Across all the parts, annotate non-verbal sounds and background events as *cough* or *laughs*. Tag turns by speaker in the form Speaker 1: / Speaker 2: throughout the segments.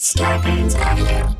Speaker 1: Scarpins Avenue.
Speaker 2: With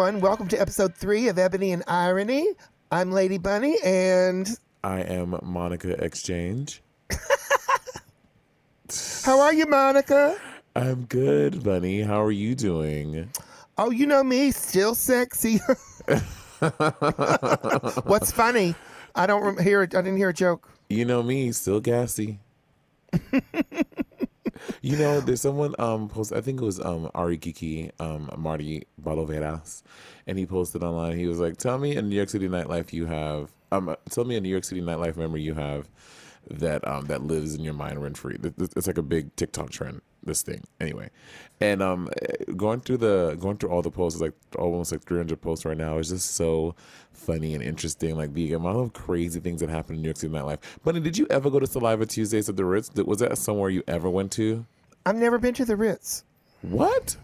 Speaker 2: everyone. Welcome to episode three of Ebony and Irony. I'm Lady Bunny, and
Speaker 3: I am Monica Exchange. *laughs*
Speaker 2: how are you, Monica?
Speaker 3: I'm good, Bunny. How are you doing?
Speaker 2: Oh, you know me, still sexy. *laughs* What's funny? I don't hear. I didn't hear a joke.
Speaker 3: You know me, still gassy. *laughs* you know, there's someone um post. I think it was um Ari Kiki, um Marty Baloveras, and he posted online. He was like, "Tell me a New York City nightlife you have. Um, tell me a New York City nightlife memory you have that um that lives in your mind rent free. It's like a big TikTok trend. This thing, anyway, and um going through the going through all the posts, like almost like 300 posts right now, is just so funny and interesting. Like the amount of crazy things that happen in New York City nightlife. Bunny, did you ever go to Saliva Tuesdays at the Ritz? Was that somewhere you ever went to?
Speaker 2: I've never been to the Ritz.
Speaker 3: What?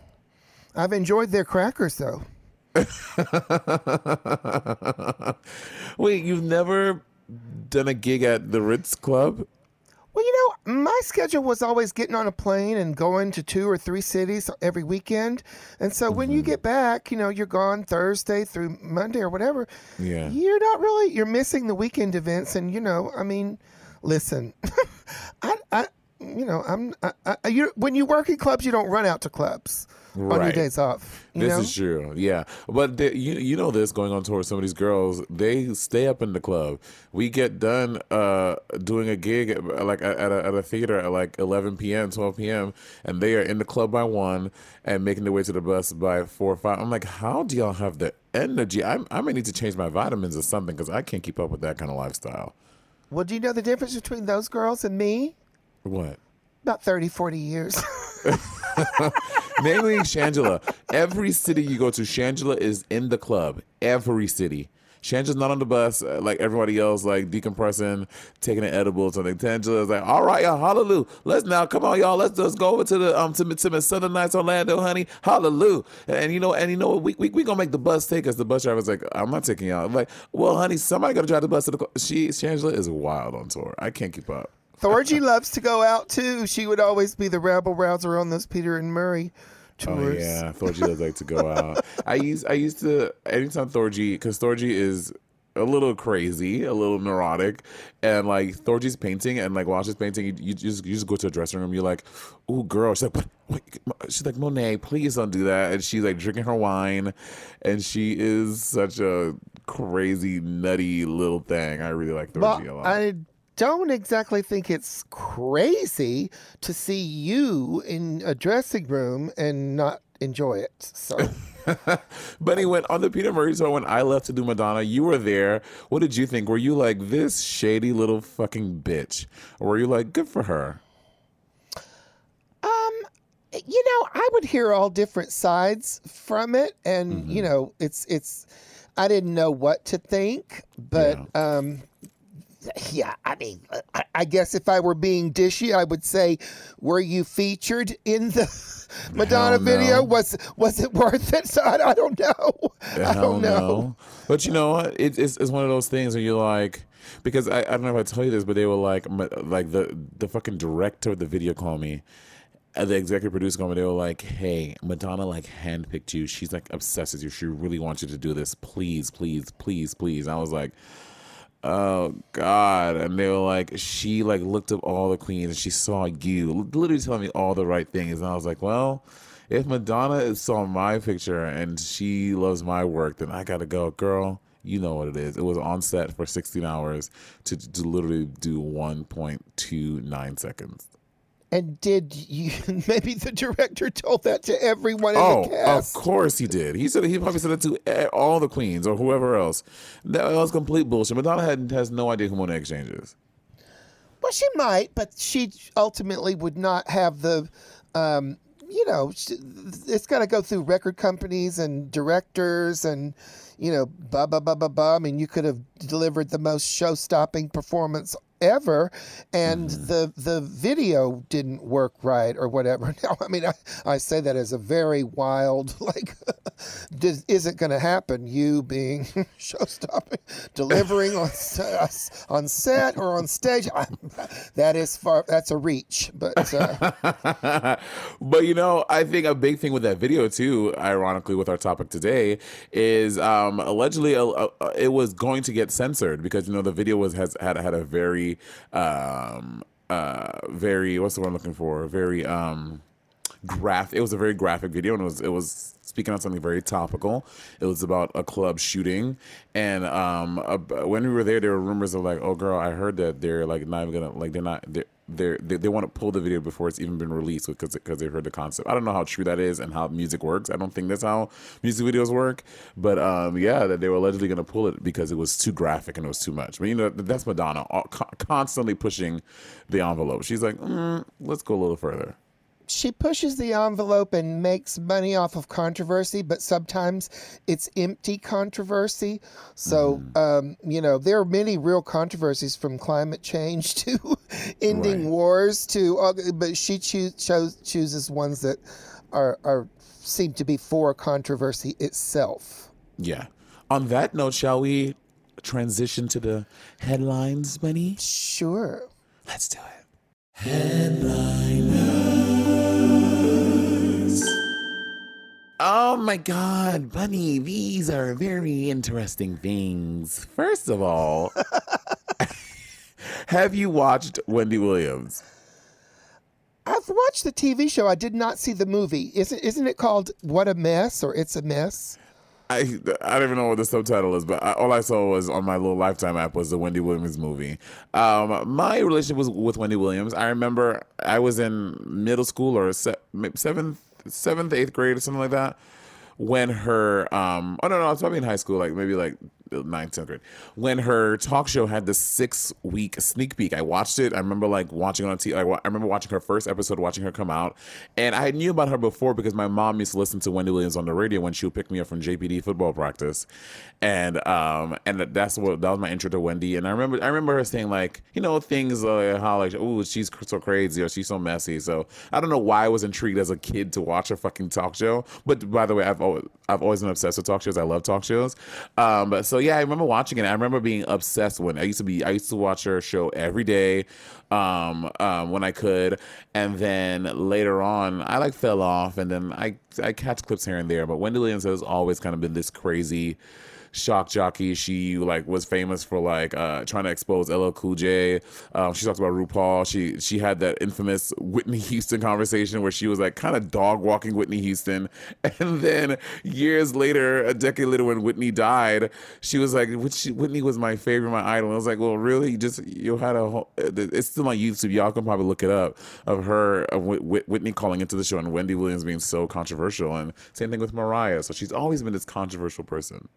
Speaker 2: I've enjoyed their crackers though. *laughs*
Speaker 3: Wait, you've never done a gig at the Ritz Club?
Speaker 2: Well, you know, my schedule was always getting on a plane and going to two or three cities every weekend. And so when
Speaker 3: Mm-hmm.
Speaker 2: you get back, you know, you're gone Thursday through Monday or whatever.
Speaker 3: Yeah.
Speaker 2: You're not really, you're missing the weekend events. And, you know, I mean, listen, *laughs* I, I, you know, I'm, I, I, you when you work in clubs, you don't run out to clubs on your
Speaker 3: Right.
Speaker 2: days off. You
Speaker 3: This
Speaker 2: know?
Speaker 3: is true, yeah. But the, you you know this going on tour. Some of these girls they stay up in the club. We get done uh, doing a gig at, like at a, at a theater at like 11 p.m., 12 p.m., and they are in the club by one and making their way to the bus by four or five. I'm like, how do y'all have the energy? I I may need to change my vitamins or something because I can't keep up with that kind of lifestyle.
Speaker 2: well, do you know the difference between those girls and me?
Speaker 3: What?
Speaker 2: About 30, 40 years. *laughs* *laughs* *laughs*
Speaker 3: Mainly Shangela. Every city you go to, Shangela is in the club. Every city. Shangela's not on the bus uh, like everybody else, like decompressing, taking an edible or something. Shangela is like, all right, y'all, hallelujah. Let's now, come on, y'all. Let's just go over to the um to, to Miss Southern Nights Orlando, honey. Hallelujah. And you know, and you know, what? we we we gonna make the bus take us. The bus driver's like, I'm not taking y'all. I'm like, well, honey, somebody gotta drive the bus to the. She Shangela is wild on tour. I can't keep up.
Speaker 2: Thorgy loves to go out too. She would always be the rabble rouser on those Peter and Murray tours.
Speaker 3: Oh
Speaker 2: tours.
Speaker 3: yeah, Thorgy does like to go out. I used I used to anytime Thorgy because Thorgy is a little crazy, a little neurotic, and like Thorgy's painting and like while she's painting, you, you just you just go to a dressing room. You're like, "Ooh, girl." She's like, "But wait," she's like, "Monet, please don't do that." And she's like drinking her wine, and she is such a crazy, nutty little thing. I really like Thorgy a lot.
Speaker 2: I don't exactly think it's crazy to see you in a dressing room and not enjoy it. So *laughs*
Speaker 3: But he went on the Peter Murray tour when I left to do Madonna. You were there. What did you think? Were you like this shady little fucking bitch, or were you like good for her?
Speaker 2: Um, you know, I would hear all different sides from it, and
Speaker 3: Mm-hmm.
Speaker 2: you know, it's it's. I didn't know what to think, but um, yeah, I mean, uh, I, I guess if I were being dishy, I would say, were you featured in the *laughs* Madonna
Speaker 3: Hell
Speaker 2: video? Was was it worth it? *laughs* So I, I don't know. *laughs* I don't know.
Speaker 3: no. But you know what? It, it's, it's one of those things where you're like, because I, I don't know if I tell you this, but they were like, like the the fucking director of the video called me, uh, the executive producer called me. They were like, "Hey, Madonna like handpicked you. She's like obsessed with you. She really wants you to do this. Please, please, please, please." And I was like. Oh God! And they were like, she like looked up all the queens and she saw you, literally telling me all the right things. And I was like, well, if Madonna saw my picture and she loves my work, then I gotta go, girl. You know what it is. It was on set for 16 hours to, to literally do 1.29 seconds.
Speaker 2: And did you? *laughs* Maybe the director told that to everyone in
Speaker 3: Oh,
Speaker 2: the cast.
Speaker 3: of course he did. He said he probably said it to all the queens or whoever else. That was complete bullshit. Madonna had, has no idea who Monét X Change is.
Speaker 2: Well, she might, but she ultimately would not have the, um, you know, it's got to go through record companies and directors and, you know, blah, blah, blah, blah, blah. I mean, you could have delivered the most show stopping performance ever and the the video didn't work right or whatever. *laughs* Now i mean i, I say that as a very wild *laughs* like *laughs* does, is it going to happen? You being show stopping delivering on s- on set or on stage? I, that is far that's a reach but uh,
Speaker 3: but you know, I think a big thing with that video too, ironically, with our topic today, is um, allegedly uh, uh, it was going to get censored because you know the video was has had had a very um, uh, very what's the word I'm looking for? Very um, graph. It was a very graphic video, and it was it was speaking on something very topical. It was about a club shooting, and um, when we were there, there were rumors of like, "Oh, girl, I heard that they're like not even gonna like they're not they're." They they want to pull the video before it's even been released because because they've heard the concept. I don't know how true that is and how music works. I don't think that's how music videos work. But um, yeah, that they were allegedly going to pull it because it was too graphic and it was too much. But you know that's Madonna all- co- constantly pushing the envelope. She's like, mm, let's go a little further.
Speaker 2: She pushes the envelope and makes money off of controversy, but sometimes it's empty controversy. So, um, you know, there are many real controversies from climate change *laughs* to ending
Speaker 3: Right.
Speaker 2: wars to, uh, but she choo- chose, chooses ones that are, are seem to be for controversy itself.
Speaker 3: Yeah. On that note, shall we transition to the headlines, Bunny?
Speaker 2: Sure.
Speaker 3: Let's do it. Oh my God, Bunny, these are very interesting things. First of all, *laughs* have you watched Wendy Williams?
Speaker 2: I've watched the TV show. I did not see the movie. Isn't isn't it called What a Mess or It's a Mess?
Speaker 3: I I don't even know what the subtitle is, but I, all I saw was on my little Lifetime app was the Wendy Williams movie. Um, my relationship was with Wendy Williams. I remember I was in middle school or se- maybe seventh, seventh, eighth grade or something like that when her um oh no no I was probably in high school like maybe like ninth tenth grade. When her talk show had the six week sneak peek I watched it. I remember like watching on TV like, I remember watching her first episode watching her come out. And I knew about her before because my mom used to listen to Wendy Williams on the radio when she would pick me up from JPD football practice. And um and that's what that was my intro to Wendy. And I remember I remember her saying like you know things uh, how like oh she's so crazy or she's so messy. So I don't know why I was intrigued as a kid to watch her fucking talk show. But by the way I've always I've always been obsessed with talk shows. I love talk shows. Um but so yeah I remember watching it. I remember being obsessed when I used to be I used to watch her show every day um um when I could. And then later on I like fell off and then I I catch clips here and there. But Wendy Williams has always kind of been this crazy shock jockey. She like was famous for like uh, trying to expose LL Cool J. Um, she talks about RuPaul. She she had that infamous Whitney Houston conversation where she was like kind of dog walking Whitney Houston, *laughs* and then years later, a decade later, when Whitney died, she was like, "Which Whitney was my favorite, my idol." And I was like, "Well, really? You just you had a whole, it's still on YouTube. Y'all can probably look it up of her of Whit- Whit- Whitney calling into the show and Wendy Williams being so controversial, and same thing with Mariah. So she's always been this controversial person."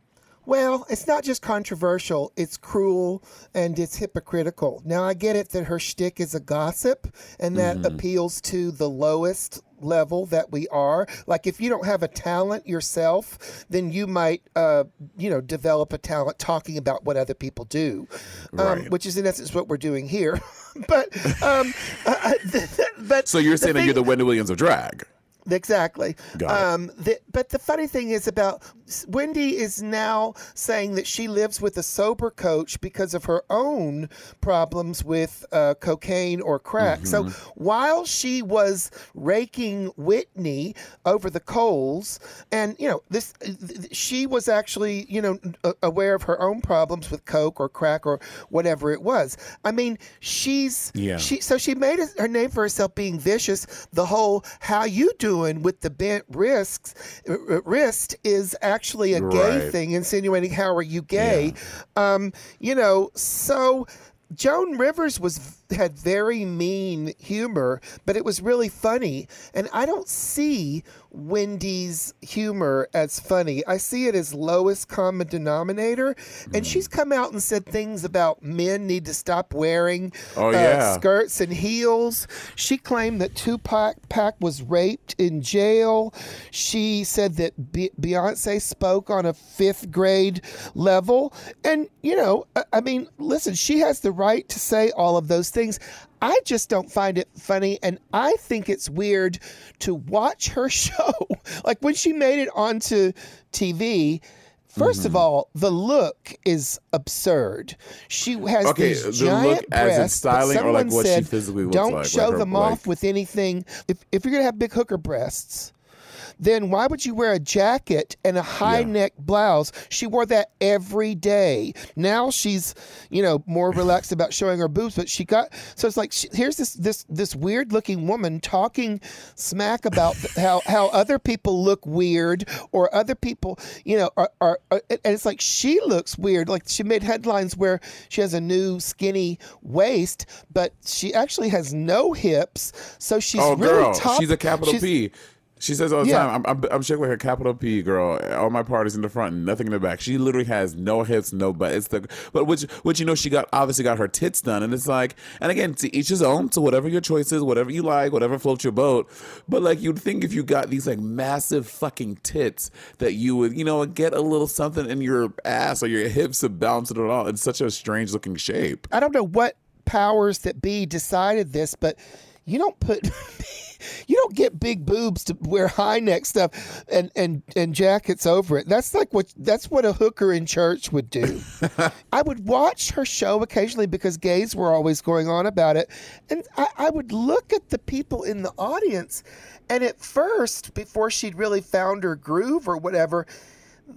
Speaker 2: Well, it's not just controversial, it's cruel and it's hypocritical. Now, I get it that her shtick is a gossip and that appeals to the lowest level that we are. Like if you don't have a talent yourself, then you might, uh, you know, develop a talent talking about what other people do, um,
Speaker 3: Right.
Speaker 2: which is in essence what we're doing here. *laughs* but, um, *laughs* uh, *laughs* but
Speaker 3: So you're saying that you're the Wendy Williams of drag.
Speaker 2: Exactly.
Speaker 3: Got it.
Speaker 2: Um, the, but the funny thing is about Wendy is now saying that she lives with a sober coach because of her own problems with uh, cocaine or crack. So
Speaker 3: Mm-hmm.
Speaker 2: while she was raking Whitney over the coals, and you know this, she was actually you know aware of her own problems with coke or crack or whatever it was. I mean, she's
Speaker 3: Yeah.
Speaker 2: she so she made her name for herself being vicious. The whole "how you doing" with the bent wrists uh, wrist is actually a gay
Speaker 3: Right.
Speaker 2: thing, insinuating "how are you gay?" Um, you know, so Joan Rivers was had very mean humor, but it was really funny, and I don't see Wendy's humor as funny. I see it as lowest common denominator,
Speaker 3: Hmm.
Speaker 2: and she's come out and said things about men need to stop wearing
Speaker 3: Oh,
Speaker 2: uh,
Speaker 3: yeah.
Speaker 2: skirts and heels. She claimed that Tupac Pac was raped in jail. She said that Be- Beyonce spoke on a fifth grade level. And, you know, I, I mean, listen, she has the right to say all of those things. I just don't find it funny. And I think it's weird to watch her *laughs* show. like when she made it onto TV. 1st
Speaker 3: Mm-hmm.
Speaker 2: of all, the look is absurd. She has
Speaker 3: Okay,
Speaker 2: these
Speaker 3: the
Speaker 2: giant
Speaker 3: look as in
Speaker 2: breasts,
Speaker 3: styling or, like,
Speaker 2: someone
Speaker 3: what she
Speaker 2: said,
Speaker 3: physically looks
Speaker 2: Don't
Speaker 3: like,
Speaker 2: show
Speaker 3: like her-
Speaker 2: them off with anything. If if you're gonna have big hooker breasts, then why would you wear a jacket and a high
Speaker 3: Yeah.
Speaker 2: neck blouse? She wore that every day. Now she's, you know, more relaxed about showing her boobs, but she got so it's like she, here's this this this weird looking woman talking smack about how how other people look weird or other people, you know, are, are, are and it's like she looks weird. Like she made headlines where she has a new skinny waist, but she actually has no hips, so she's
Speaker 3: oh,
Speaker 2: really
Speaker 3: girl,
Speaker 2: top.
Speaker 3: she's a capital
Speaker 2: she's-
Speaker 3: P. She says all the
Speaker 2: Yeah.
Speaker 3: time, I'm, I'm, I'm shaped like a capital P girl. All my parties in the front and nothing in the back. She literally has no hips, no butt. It's the, but which, which you know, she got obviously got her tits done, and it's like, and again, to each his own. So whatever your choice is, whatever you like, whatever floats your boat. But like you'd think if you got these like massive fucking tits, that you would, you know, get a little something in your ass or your hips to balance it all. It's such a strange looking shape.
Speaker 2: I don't know what powers that be decided this, but you don't put *laughs* you don't get big boobs to wear high neck stuff and and and jackets over it. That's like what that's what a hooker in church would do. *laughs* I would watch her show occasionally because gays were always going on about it, and I, I would look at the people in the audience, and at first, before she'd really found her groove or whatever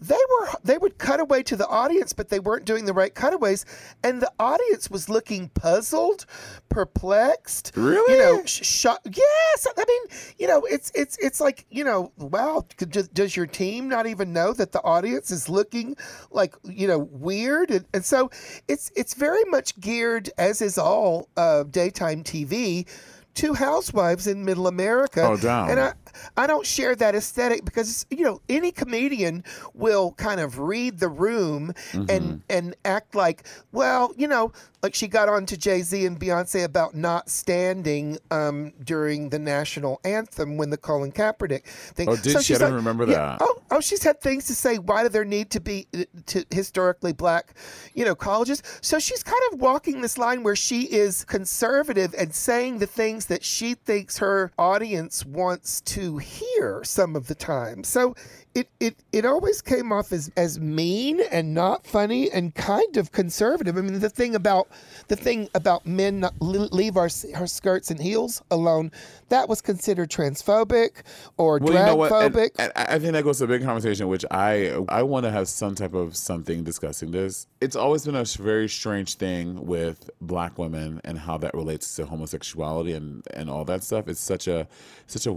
Speaker 2: they were they would cut away to the audience but they weren't doing the right cutaways. And the audience was looking puzzled perplexed.
Speaker 3: Really?
Speaker 2: you know sh- shocked yes. I mean you know it's it's it's like you know wow does, does your team not even know that the audience is looking like you know weird? And, and so it's it's very much geared as is all uh, daytime tv to housewives in middle america
Speaker 3: Oh, damn.
Speaker 2: and i I don't share that aesthetic because you know any comedian will kind of read the room
Speaker 3: Mm-hmm.
Speaker 2: and and act like well you know like she got on to Jay Z and Beyonce about not standing um, during the national anthem when the Colin Kaepernick thing.
Speaker 3: Oh, did she? I
Speaker 2: she's
Speaker 3: didn't remember that.
Speaker 2: Oh, oh, she's had things to say. Why do there need to be uh, to historically black, you know, colleges? So she's kind of walking this line where she is conservative and saying the things that she thinks her audience wants to hear some of the time. So it it, it always came off as, as mean and not funny and kind of conservative. I mean, the thing about the thing about men not leave our, our skirts and heels alone, that was considered transphobic or
Speaker 3: Well, you know? And-
Speaker 2: dragphobic.
Speaker 3: And, I I think that goes to a big conversation, which I I want to have some type of something discussing this. It's always been a very strange thing with black women and how that relates to homosexuality and and all that stuff. It's such a such a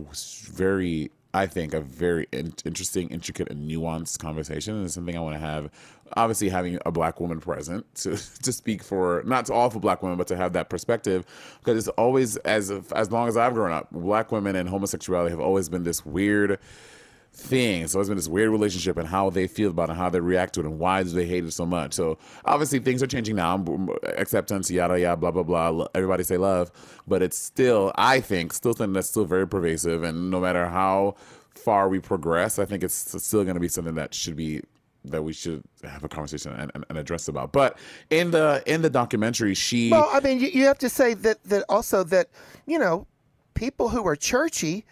Speaker 3: very I think a very in- interesting, intricate, and nuanced conversation, and it's something I want to have. Obviously, having a black woman present *laughs* to to speak for not to all for black women, but to have that perspective, because it's always as as long as I've grown up, black women and homosexuality have always been this weird thing. So it's been this weird relationship and how they feel about it, and how they react to it, and why do they hate it so much. So obviously things are changing now. Acceptance, yada yada, blah blah blah. Everybody say love, but it's still, I think, still something that's still very pervasive. And no matter how far we progress, I think it's still going to be something that should be that we should have a conversation and, and, and address about. But in the in the documentary, she
Speaker 2: Well, I mean, you, you have to say that that also that you know, people who are churchy,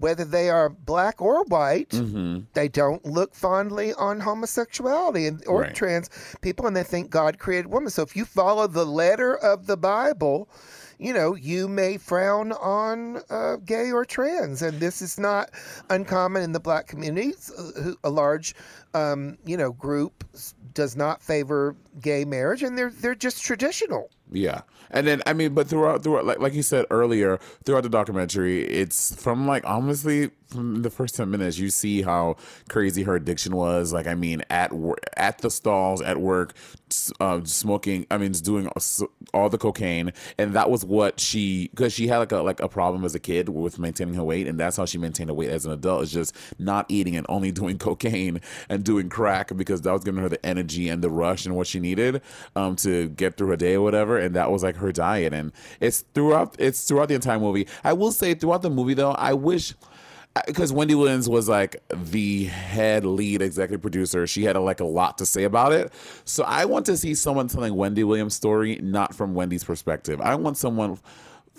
Speaker 2: whether they are black or white,
Speaker 3: Mm-hmm.
Speaker 2: they don't look fondly on homosexuality and or
Speaker 3: Right.
Speaker 2: trans people, and they think God created woman. So if you follow the letter of the Bible. You know, you may frown on uh, gay or trans, and this is not uncommon in the black community. Uh, A large, um, you know, group does not favor gay marriage, and they're they're just traditional.
Speaker 3: Yeah, and then I mean, but throughout, throughout, like like you said earlier, throughout the documentary, it's from like honestly from the first ten minutes, you see how crazy her addiction was. Like, I mean, at work, at the stalls, at work, uh, smoking. I mean, doing all the cocaine, and that was what she because she had like a like a problem as a kid with maintaining her weight, and that's how she maintained her weight as an adult. Is just not eating and only *laughs* doing cocaine and doing crack because that was giving her the energy and the rush and what she needed um, to get through her day or whatever. And that was like her diet. And it's throughout it's throughout the entire movie. I will say throughout the movie though, I wish because Wendy Williams was like the head lead executive producer, she had a, like a lot to say about it. So I want to see someone telling Wendy Williams' story, not from Wendy's perspective. I want someone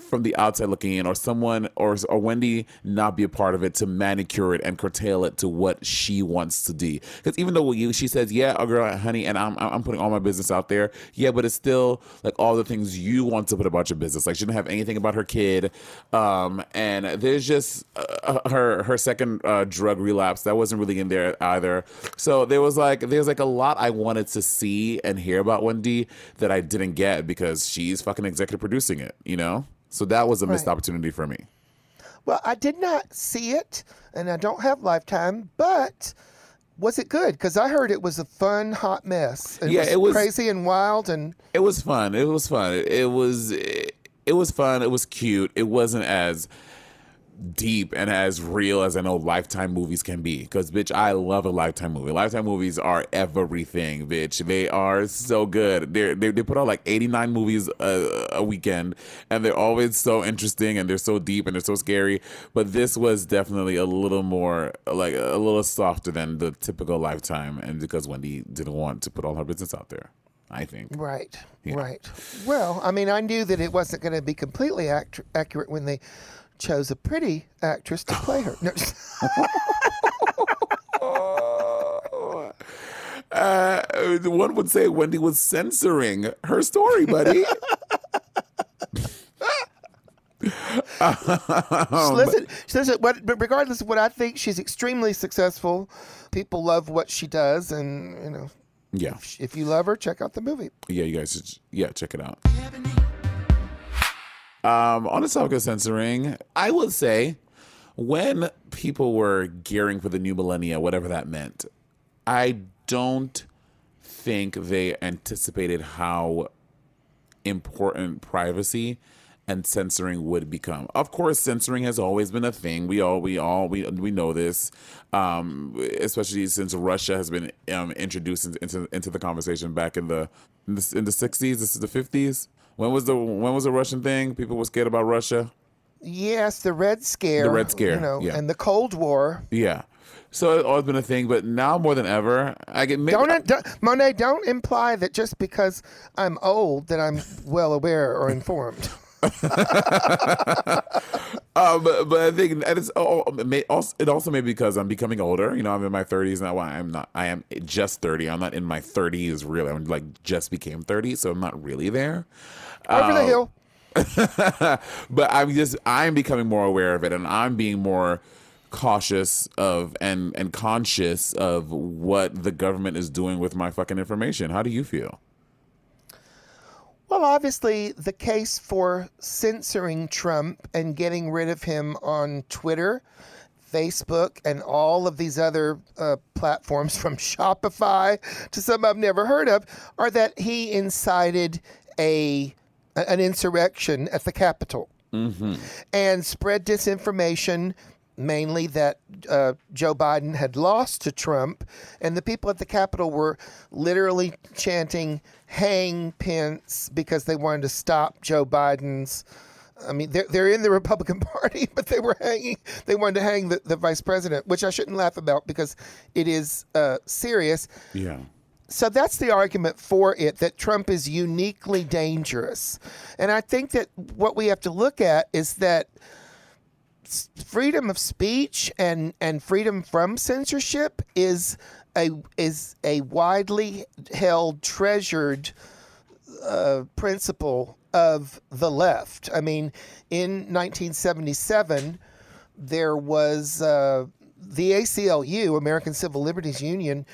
Speaker 3: from the outside looking in, or someone, or or Wendy not be a part of it to manicure it and curtail it to what she wants to do. Because even though you, she says, "Yeah, oh, girl, honey," and I'm I'm putting all my business out there. Yeah, but it's still like all the things you want to put about your business. Like she didn't have anything about her kid, um, and there's just uh, her her second uh, drug relapse that wasn't really in there either. So there was like there's like a lot I wanted to see and hear about Wendy that I didn't get because she's fucking executive producing it. You know. So that was a missed
Speaker 2: Right.
Speaker 3: opportunity for me.
Speaker 2: Well, I did not see it, and I don't have Lifetime, but was it good? Because I heard it was a fun, hot mess. It
Speaker 3: Yeah,
Speaker 2: was
Speaker 3: it was-
Speaker 2: crazy and wild, and
Speaker 3: It was fun. It was fun. It, it was it, it was fun. It was cute. It wasn't as deep and as real as I know Lifetime movies can be. Because bitch, I love a Lifetime movie. Lifetime movies are everything, bitch. They are so good. They're, they they put out like eighty nine movies a, a weekend, and they're always so interesting and they're so deep and they're so scary. But this was definitely a little more like a little softer than the typical Lifetime, and because Wendy didn't want to put all her business out there. I think.
Speaker 2: right, right. Well, I mean, I knew that it wasn't going to be completely act- accurate when they chose a pretty actress to play her. No, *laughs*
Speaker 3: Uh, one would say Wendy was censoring her story, buddy. *laughs*
Speaker 2: listen, listen. What, but regardless of what I think, she's extremely successful. People love what she does, and you know,
Speaker 3: yeah,
Speaker 2: if you love her, check out the movie.
Speaker 3: yeah, you guys, should, yeah, check it out. Um, on the topic of censoring, I would say when people were gearing for the new millennia, whatever that meant, I don't think they anticipated how important privacy and censoring would become. Of course, censoring has always been a thing. We all, we all, we we know this, um, especially since Russia has been um, introduced into into the conversation back in the in the in the sixties. This is the fifties. When was the when was the Russian thing? People were scared about Russia.
Speaker 2: Yes, the Red Scare.
Speaker 3: The Red Scare,
Speaker 2: You know,
Speaker 3: yeah.
Speaker 2: and the Cold War.
Speaker 3: Yeah. So it's always been a thing, but now more than ever, I get maybe,
Speaker 2: Don't, don't Monet. Don't imply that just because I'm old that I'm well aware or informed. *laughs*
Speaker 3: Uh, but, but I think it's oh, it may also it also may be because I'm becoming older. You know, I'm in my 30s now. I'm not. I am just 30. I'm not in my 30s really. I'm like just became 30, so I'm not really there.
Speaker 2: Over the
Speaker 3: Um,
Speaker 2: hill. *laughs*
Speaker 3: but I'm just I'm becoming more aware of it, and I'm being more cautious of and and conscious of what the government is doing with my fucking information. How do you feel?
Speaker 2: Well, obviously, the case for censoring Trump and getting rid of him on Twitter, Facebook, and all of these other uh, platforms *laughs* from Shopify to some I've never heard of are that he incited a an insurrection at the Capitol and spread disinformation mainly that uh, Joe Biden had lost to Trump, and the people at the Capitol were literally chanting "Hang Pence" because they wanted to stop Joe Biden's. I mean, they're, they're in the Republican *laughs* Party, but they were hanging. They wanted to hang the, the vice president, which I shouldn't laugh about because it is uh, serious.
Speaker 3: Yeah.
Speaker 2: So that's the argument for it that Trump is uniquely dangerous. And I think that what we have to look at is that freedom of speech and, and freedom from censorship is a is a widely held treasured uh, principle of the left. I mean, in 1977, there was uh, the ACLU, American Civil Liberties Union,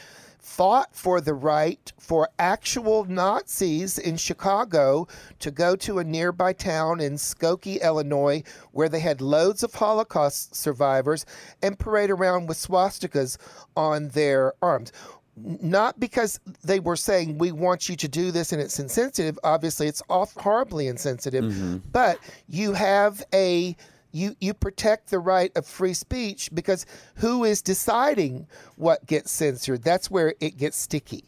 Speaker 2: fought for the right for actual Nazis in Chicago to go to a nearby town in Skokie, Illinois, where they had loads of Holocaust survivors and parade around with swastikas on their arms. Not because they were saying we want you to do this and it's insensitive. Obviously it's off horribly insensitive. Mm-hmm. But you have a you you protect the right of free speech because who is deciding what gets censored that's where it gets sticky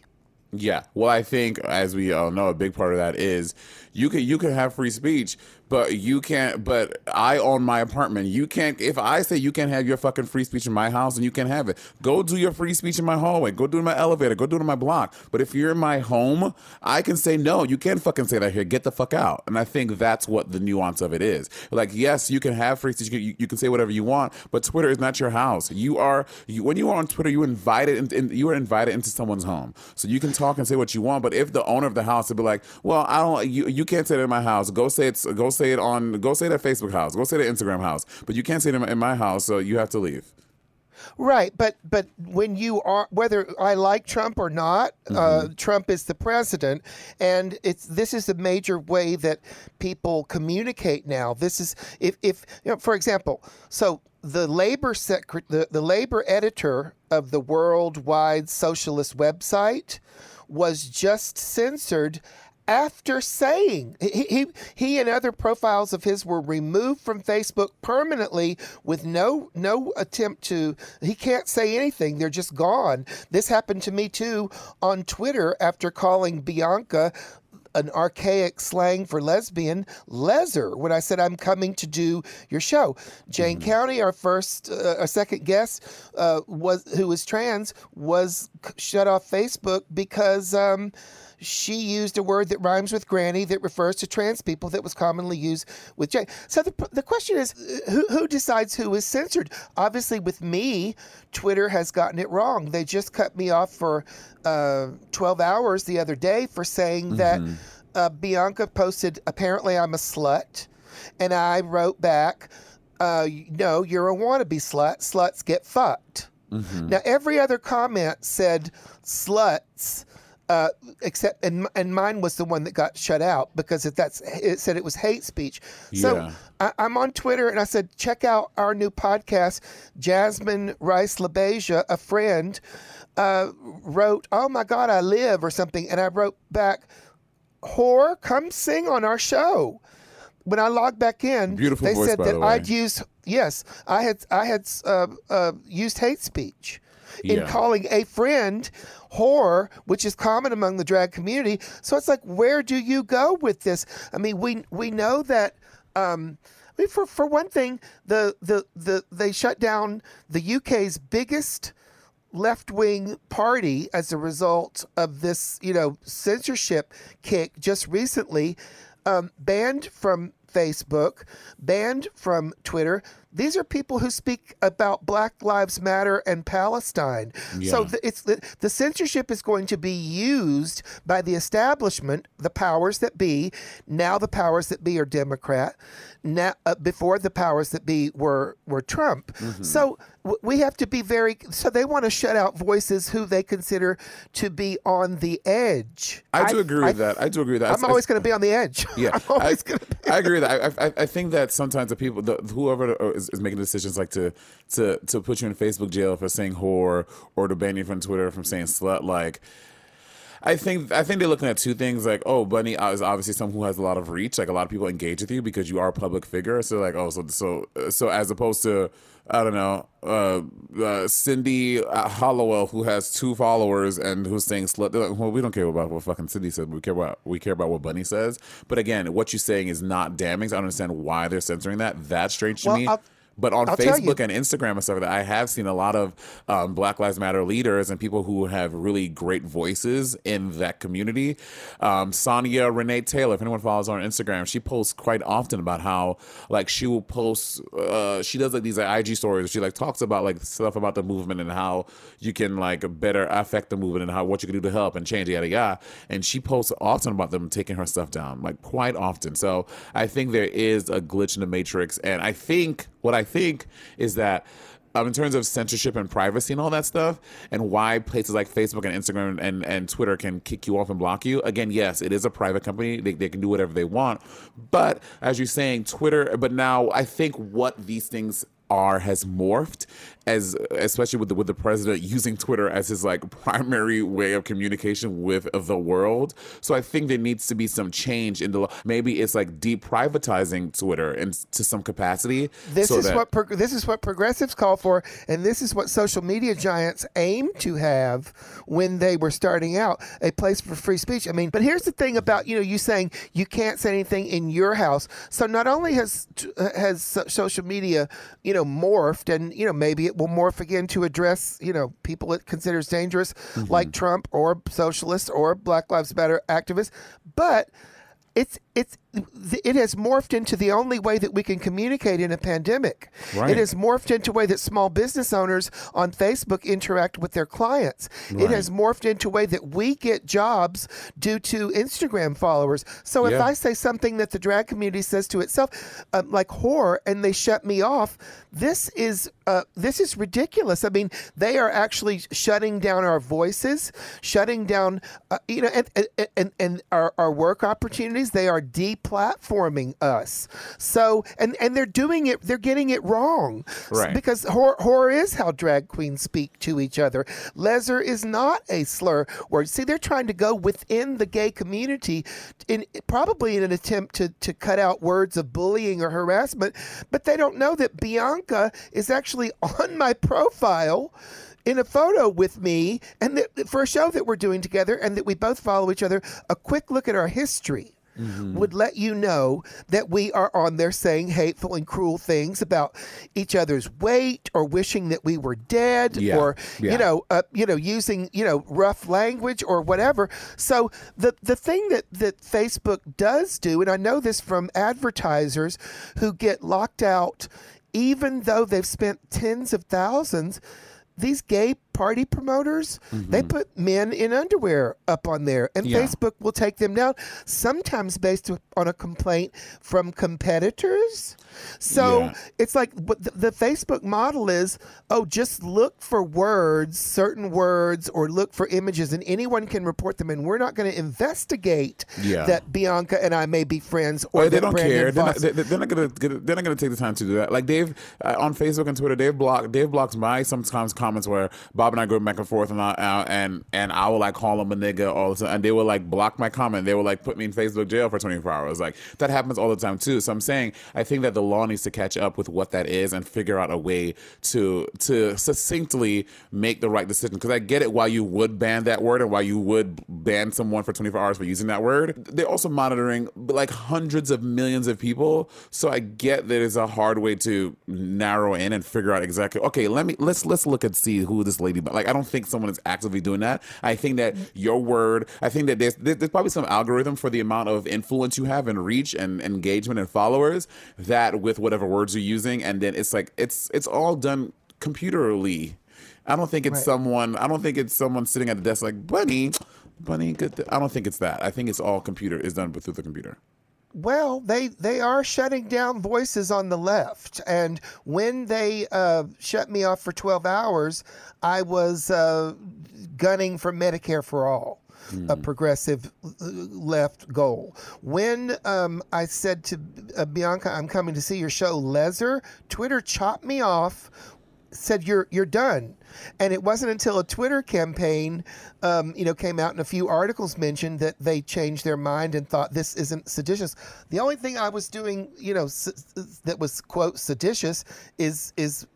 Speaker 3: Yeah. Well, I think, as we all know, a big part of that is you can you can have free speech, but you can't. But I own my apartment. You can't. If I say you can't have your fucking free speech in my house, and you can't have it, go do your free speech in my hallway. Go do it in my elevator. Go do it in my block. But if you're in my home, I can say no. You can't fucking say that here. Get the fuck out. And I think that's what the nuance of it is. Like, yes, you can have free speech. You can, you can say whatever you want, but Twitter is not your house. You are you, when you are on Twitter, you invited in, in, you are invited into someone's home, so you can talk and say what you want. But if the owner of the house would be like, well, I don't, you you can't say it in my house. Go say it. Go say it on. Go say it at Facebook house. Go say it at Instagram house. But you can't say it in my, in my house, so you have to leave.
Speaker 2: Right, but but when you are whether I like Trump or not, uh, Trump is the president, and it's this is a major way that people communicate now. This is if if you know, for example, so the labor secret the, the labor editor of the worldwide socialist website was just censored after saying he, he he and other profiles of his were removed from Facebook permanently with no no attempt to he can't say anything. They're just gone. This happened to me too on Twitter after calling Bianca an archaic slang for lesbian, leser, when I said I'm coming to do your show. Jayne County, our first, uh, our second guest, uh, was who was trans, was shut off Facebook because um, she used a word that rhymes with granny that refers to trans people that was commonly used with Jane. So the, the question is, uh, who, who decides who is censored? Obviously, with me, Twitter has gotten it wrong. They just cut me off for uh, 12 hours the other day for saying that uh, Bianca posted, apparently I'm a slut. And I wrote back, uh, no, you're a wannabe slut. Sluts get fucked. Now, every other comment said sluts. Uh, except and and mine was the one that got shut out because if that's it said it was hate speech. So
Speaker 3: Yeah.
Speaker 2: I, I'm on Twitter and I said, check out our new podcast. Jasmine Rice LaBeija, a friend, uh, wrote, "Oh my God, I live" or something, and I wrote back, "Whore, come sing on our show." When I logged back in,
Speaker 3: Beautiful
Speaker 2: they
Speaker 3: voice,
Speaker 2: said that
Speaker 3: the.
Speaker 2: I'd used yes, I had I had uh, uh, used hate speech in
Speaker 3: Yeah.
Speaker 2: calling a friend whore, which is common among the drag community. So it's like, where do you go with this? I mean, we we know that. Um, I mean, for for one thing, the the the they shut down the UK's biggest left wing party as a result of this, you know, censorship kick just recently, um, banned from Facebook, banned from Twitter. These are people who speak about Black Lives Matter and Palestine. So the, it's the, the censorship is going to be used by the establishment, the powers that be. Now the powers that be are Democrat. Now uh, before the powers that be were were Trump.
Speaker 3: Mm-hmm.
Speaker 2: So w- we have to be very. So they want to shut out voices who they consider to be on the edge.
Speaker 3: I do agree with that. I do agree with that.
Speaker 2: I'm always going to be on the edge. *laughs*
Speaker 3: Yeah,
Speaker 2: I'm always
Speaker 3: I,
Speaker 2: going to.
Speaker 3: I agree with that. I, I, I think that sometimes the people, the, whoever is, is making decisions like to to to put you in Facebook jail for saying whore or to ban you from Twitter from saying slut, like. I think I think they're looking at two things. Like oh Bunny is obviously someone who has a lot of reach. Like a lot of people engage with you because you are a public figure. So like oh so so so as opposed to I don't know uh, uh, Cindy Hollowell who has two followers and who's saying slut they're like, well we don't care about what fucking Cindy said. We care about we care about what Bunny says. But again what you're saying is not damning. So I don't understand why they're censoring that. That's strange to
Speaker 2: Well,
Speaker 3: me.
Speaker 2: I'll-
Speaker 3: but on
Speaker 2: I'll.
Speaker 3: Facebook and Instagram and stuff like that, I have seen a lot of um, Black Lives Matter leaders and people who have really great voices in that community. Um, Sonya Renee Taylor, if anyone follows her on Instagram, she posts quite often about how like she will post, uh, she does like these like, IG stories. She like talks about like stuff about the movement and how you can like better affect the movement and how what you can do to help and change yada yada. And she posts often about them taking her stuff down, like quite often. So I think there is a glitch in the matrix, and I think what I think is that um, in terms of censorship and privacy and all that stuff, and why places like Facebook and Instagram and, and Twitter can kick you off and block you. Again, yes, it is a private company. They, they can do whatever they want. But as you're saying, Twitter, but now I think what these things are has morphed as especially with the with the president using Twitter as his like primary way of communication with the world. So I think there needs to be some change in the law. Maybe it's like deprivatizing Twitter in to some capacity.
Speaker 2: This
Speaker 3: so
Speaker 2: is
Speaker 3: that-
Speaker 2: what prog- this is what progressives call for, and this is what social media giants aim to have when they were starting out a place for free speech. I mean, but here's the thing about you know you saying you can't say anything in your house. So not only has has social media you know morphed, and you know maybe it will morph again to address you know people it considers dangerous, like mm-hmm. Trump or socialists or Black Lives Matter activists, but it's it's it has morphed into the only way that we can communicate in a pandemic.
Speaker 3: Right.
Speaker 2: It has morphed into a way that small business owners on Facebook interact with their clients. It has morphed into a way that we get jobs due to Instagram followers. So if I say something that the drag community says to itself, um, like horror, and they shut me off, this is uh, this is ridiculous. I mean, they are actually shutting down our voices, shutting down, uh, you know, and and, and, and our, our work opportunities. They are deplatforming us. So, and and they're doing it. They're getting it wrong,
Speaker 3: Right.
Speaker 2: Because horror, horror is how drag queens speak to each other. Leisure is not a slur word. See, they're trying to go within the gay community, in probably in an attempt to to cut out words of bullying or harassment. But they don't know that Bianca is actually *laughs* on my profile in a photo with me and that for a show that we're doing together and that we both follow each other a quick look at our history would let you know that we are on there saying hateful and cruel things about each other's weight or wishing that we were dead
Speaker 3: Yeah,
Speaker 2: or
Speaker 3: yeah.
Speaker 2: you know uh, you know using you know rough language or whatever so the the thing that that Facebook does do and I know this from advertisers who get locked out even though they've spent tens of thousands these gay party promoters they put men in underwear up on there and
Speaker 3: Yeah.
Speaker 2: Facebook will take them down sometimes based on a complaint from competitors so
Speaker 3: Yeah.
Speaker 2: it's like the, the Facebook model is oh just look for words certain words or look for images and anyone can report them and we're not going to investigate
Speaker 3: Yeah.
Speaker 2: that Bianca and I may be friends or
Speaker 3: they don't
Speaker 2: Brandon
Speaker 3: care. They're not, they're not gonna. They're not gonna take the time to do that. Like Dave uh, on Facebook and Twitter, they've blocked. They've blocked my sometimes comments where Bob and I go back and forth, and I, uh, and and I will like call them a nigga all the time, and they will like block my comment. They will like put me in Facebook jail for 24 hours. Like that happens all the time too. So I'm saying I think that the law needs to catch up with what that is and figure out a way to to succinctly make the right decision. Because I get it why you would ban that word and why you would ban someone for 24 hours for using that word. They're also monitoring like hundreds of millions of people. So I get that it's a hard way to narrow in and figure out exactly. Okay, let me let's let's look and see who this lady. But like I don't think someone is actively doing that. I think that your word. I think that there's there's probably some algorithm for the amount of influence you have and reach and engagement and followers that with whatever words you're using, and then it's like it's it's all done computerly. I don't think it's
Speaker 2: Right.
Speaker 3: someone. I don't think it's someone sitting at the desk like Bunny, Bunny. Good. th-" I don't think it's that. I think it's all computer is done through the computer.
Speaker 2: Well, they they are shutting down voices on the left, and when they uh, shut me off for twelve hours, I was uh, gunning for Medicare for all. A progressive uh, left goal. When um, I said to uh, Bianca, I'm coming to see your show, Lezer, Twitter chopped me off said you're you're done. And it wasn't until a Twitter campaign, um, you know, came out and a few articles mentioned that they changed their mind and thought this isn't seditious. The only thing I was doing, you know, that was quote seditious is is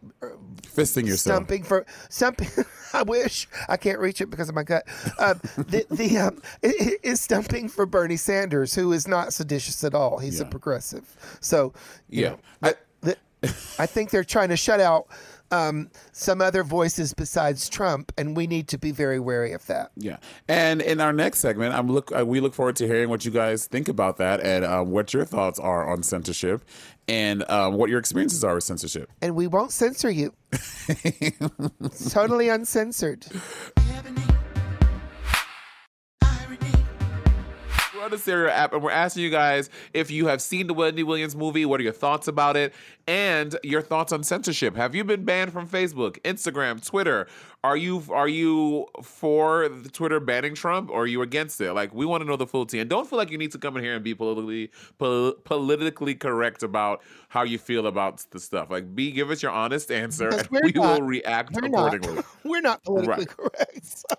Speaker 3: Fisting yourself.
Speaker 2: stumping for stumping. *laughs* I wish I can't reach it because of my gut. Um, the the um, is stumping for Bernie Sanders, who is not seditious at all. He's a progressive. So
Speaker 3: Yeah.
Speaker 2: know, I, the, I think they're trying to shut out um, some other voices besides Trump, and we need to be very wary of that.
Speaker 3: Yeah, and in our next segment, I'm look. Uh, we look forward to hearing what you guys think about that and um, what your thoughts are on censorship, and um, what your experiences are with censorship.
Speaker 2: And we won't censor you. *laughs* Totally uncensored.
Speaker 3: We're on the Stereo app, and we're asking you guys if you have seen the Wendy Williams movie. What are your thoughts about it, and your thoughts on censorship? Have you been banned from Facebook, Instagram, Twitter? Are you are you for the Twitter banning Trump, or are you against it? Like, we want to know the full tea, and don't feel like you need to come in here and be politically pol- politically correct about how you feel about the stuff. Like, be give us your honest answer, and
Speaker 2: we're not.
Speaker 3: will react
Speaker 2: We're not.
Speaker 3: accordingly. *laughs*
Speaker 2: We're not politically
Speaker 3: Right.
Speaker 2: correct. So.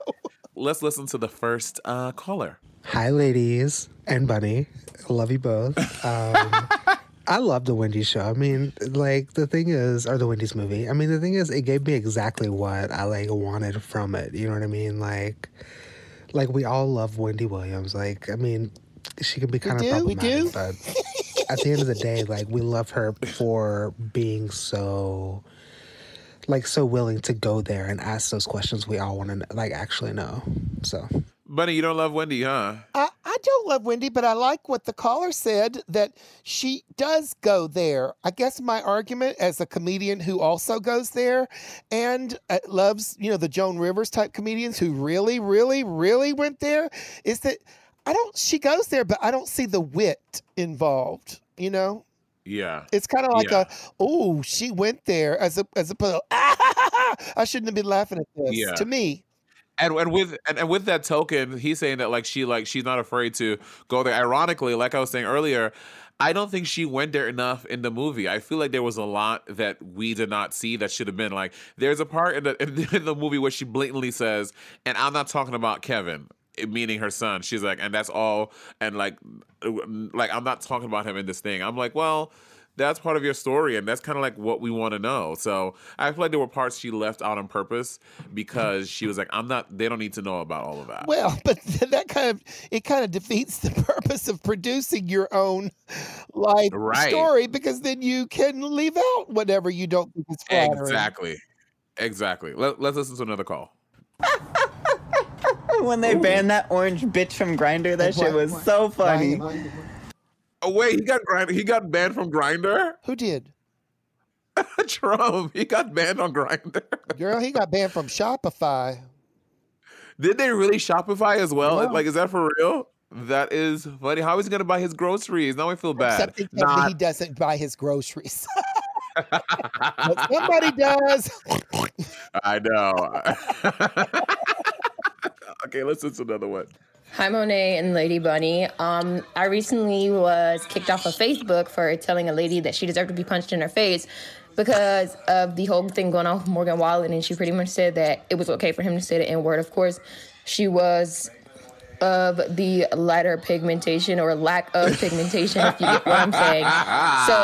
Speaker 3: Let's listen to the first uh, caller.
Speaker 4: Hi, ladies and Bunny. Love you both. Um, *laughs* I love the Wendy's show. I mean, like the thing is, or the Wendy's movie. I mean, the thing is, it gave me exactly what I like wanted from it. You know what I mean? Like, like we all love Wendy Williams. Like, I mean, she can be kind of
Speaker 2: do, we
Speaker 4: problematic,
Speaker 2: do.
Speaker 4: but at the end of the day, like we love her for being so. Like so willing to go there and ask those questions we all want to like actually know. So
Speaker 3: Bunny, you don't love Wendy, huh?
Speaker 2: I, I don't love Wendy, but I like what the caller said that she does go there. I guess my argument as a comedian who also goes there and uh, loves, you know, the Joan Rivers type comedians who really, really, really went there is that I don't, she goes there, but I don't see the wit involved, you know?
Speaker 3: Yeah.
Speaker 2: It's kind of like
Speaker 3: Yeah.
Speaker 2: a, oh, she went there as a, as to, ah, *laughs* I shouldn't have been laughing at this.
Speaker 3: Yeah.
Speaker 2: To me,
Speaker 3: And and with and, and with that token, he's saying that like she like she's not afraid to go there. Ironically, like I was saying earlier, I don't think she went there enough in the movie. I feel like there was a lot that we did not see that should have been like. There's a part in the in the movie where she blatantly says, "And I'm not talking about Kevin." Eh, meaning her son, she's like, and that's all, and like, like I'm not talking about him in this thing. I'm like, well, that's part of your story, and that's kind of like what we want to know. So I feel like there were parts she left out on purpose because she was like, I'm not. They don't need to know about all of that.
Speaker 2: Well, *laughs* but that kind of it kind of defeats the *laughs* purpose of producing your own life
Speaker 3: Right.
Speaker 2: story because then you can leave out whatever you don't think is flattering.
Speaker 3: Exactly. Exactly. Let, let's listen to another call. *laughs*
Speaker 5: when they banned that orange bitch from Grindr, that shit was so funny.
Speaker 3: Oh wait, he got grind. He got banned from Grindr.
Speaker 2: Who did? *laughs*
Speaker 3: Trump. He got banned on Grindr. *laughs*
Speaker 2: Girl, he got banned from Shopify.
Speaker 3: Did they really Shopify as well?
Speaker 2: Yeah.
Speaker 3: Like, is that for real? That is funny. How is he gonna buy his groceries? Now I feel bad.
Speaker 2: Except he,
Speaker 3: Not-
Speaker 2: he doesn't buy his groceries. *laughs* somebody does.
Speaker 3: I know. okay, let's listen to another one.
Speaker 6: Hi, Monet and Lady Bunny. Um, I recently was kicked off of Facebook for telling a lady that she deserved to be punched in her face because of the whole thing going on with Morgan Wallen, and she pretty much said that it was okay for him to say the N word. Of course, she was of the lighter pigmentation or lack of pigmentation, if you get what I'm saying. So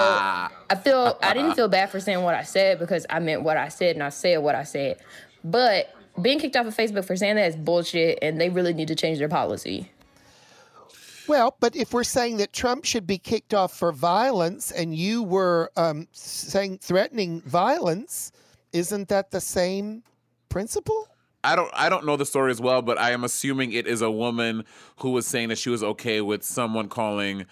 Speaker 6: I feel I didn't feel bad for saying what I said because I meant what I said and I said what I said. But being kicked off of Facebook for saying that is bullshit, and they really need to change their policy.
Speaker 2: Well, but if we're saying that Trump should be kicked off for violence and you were um, saying threatening violence, isn't that the same principle?
Speaker 3: I don't I don't know the story as well, but I am assuming it is a woman who was saying that she was okay with someone calling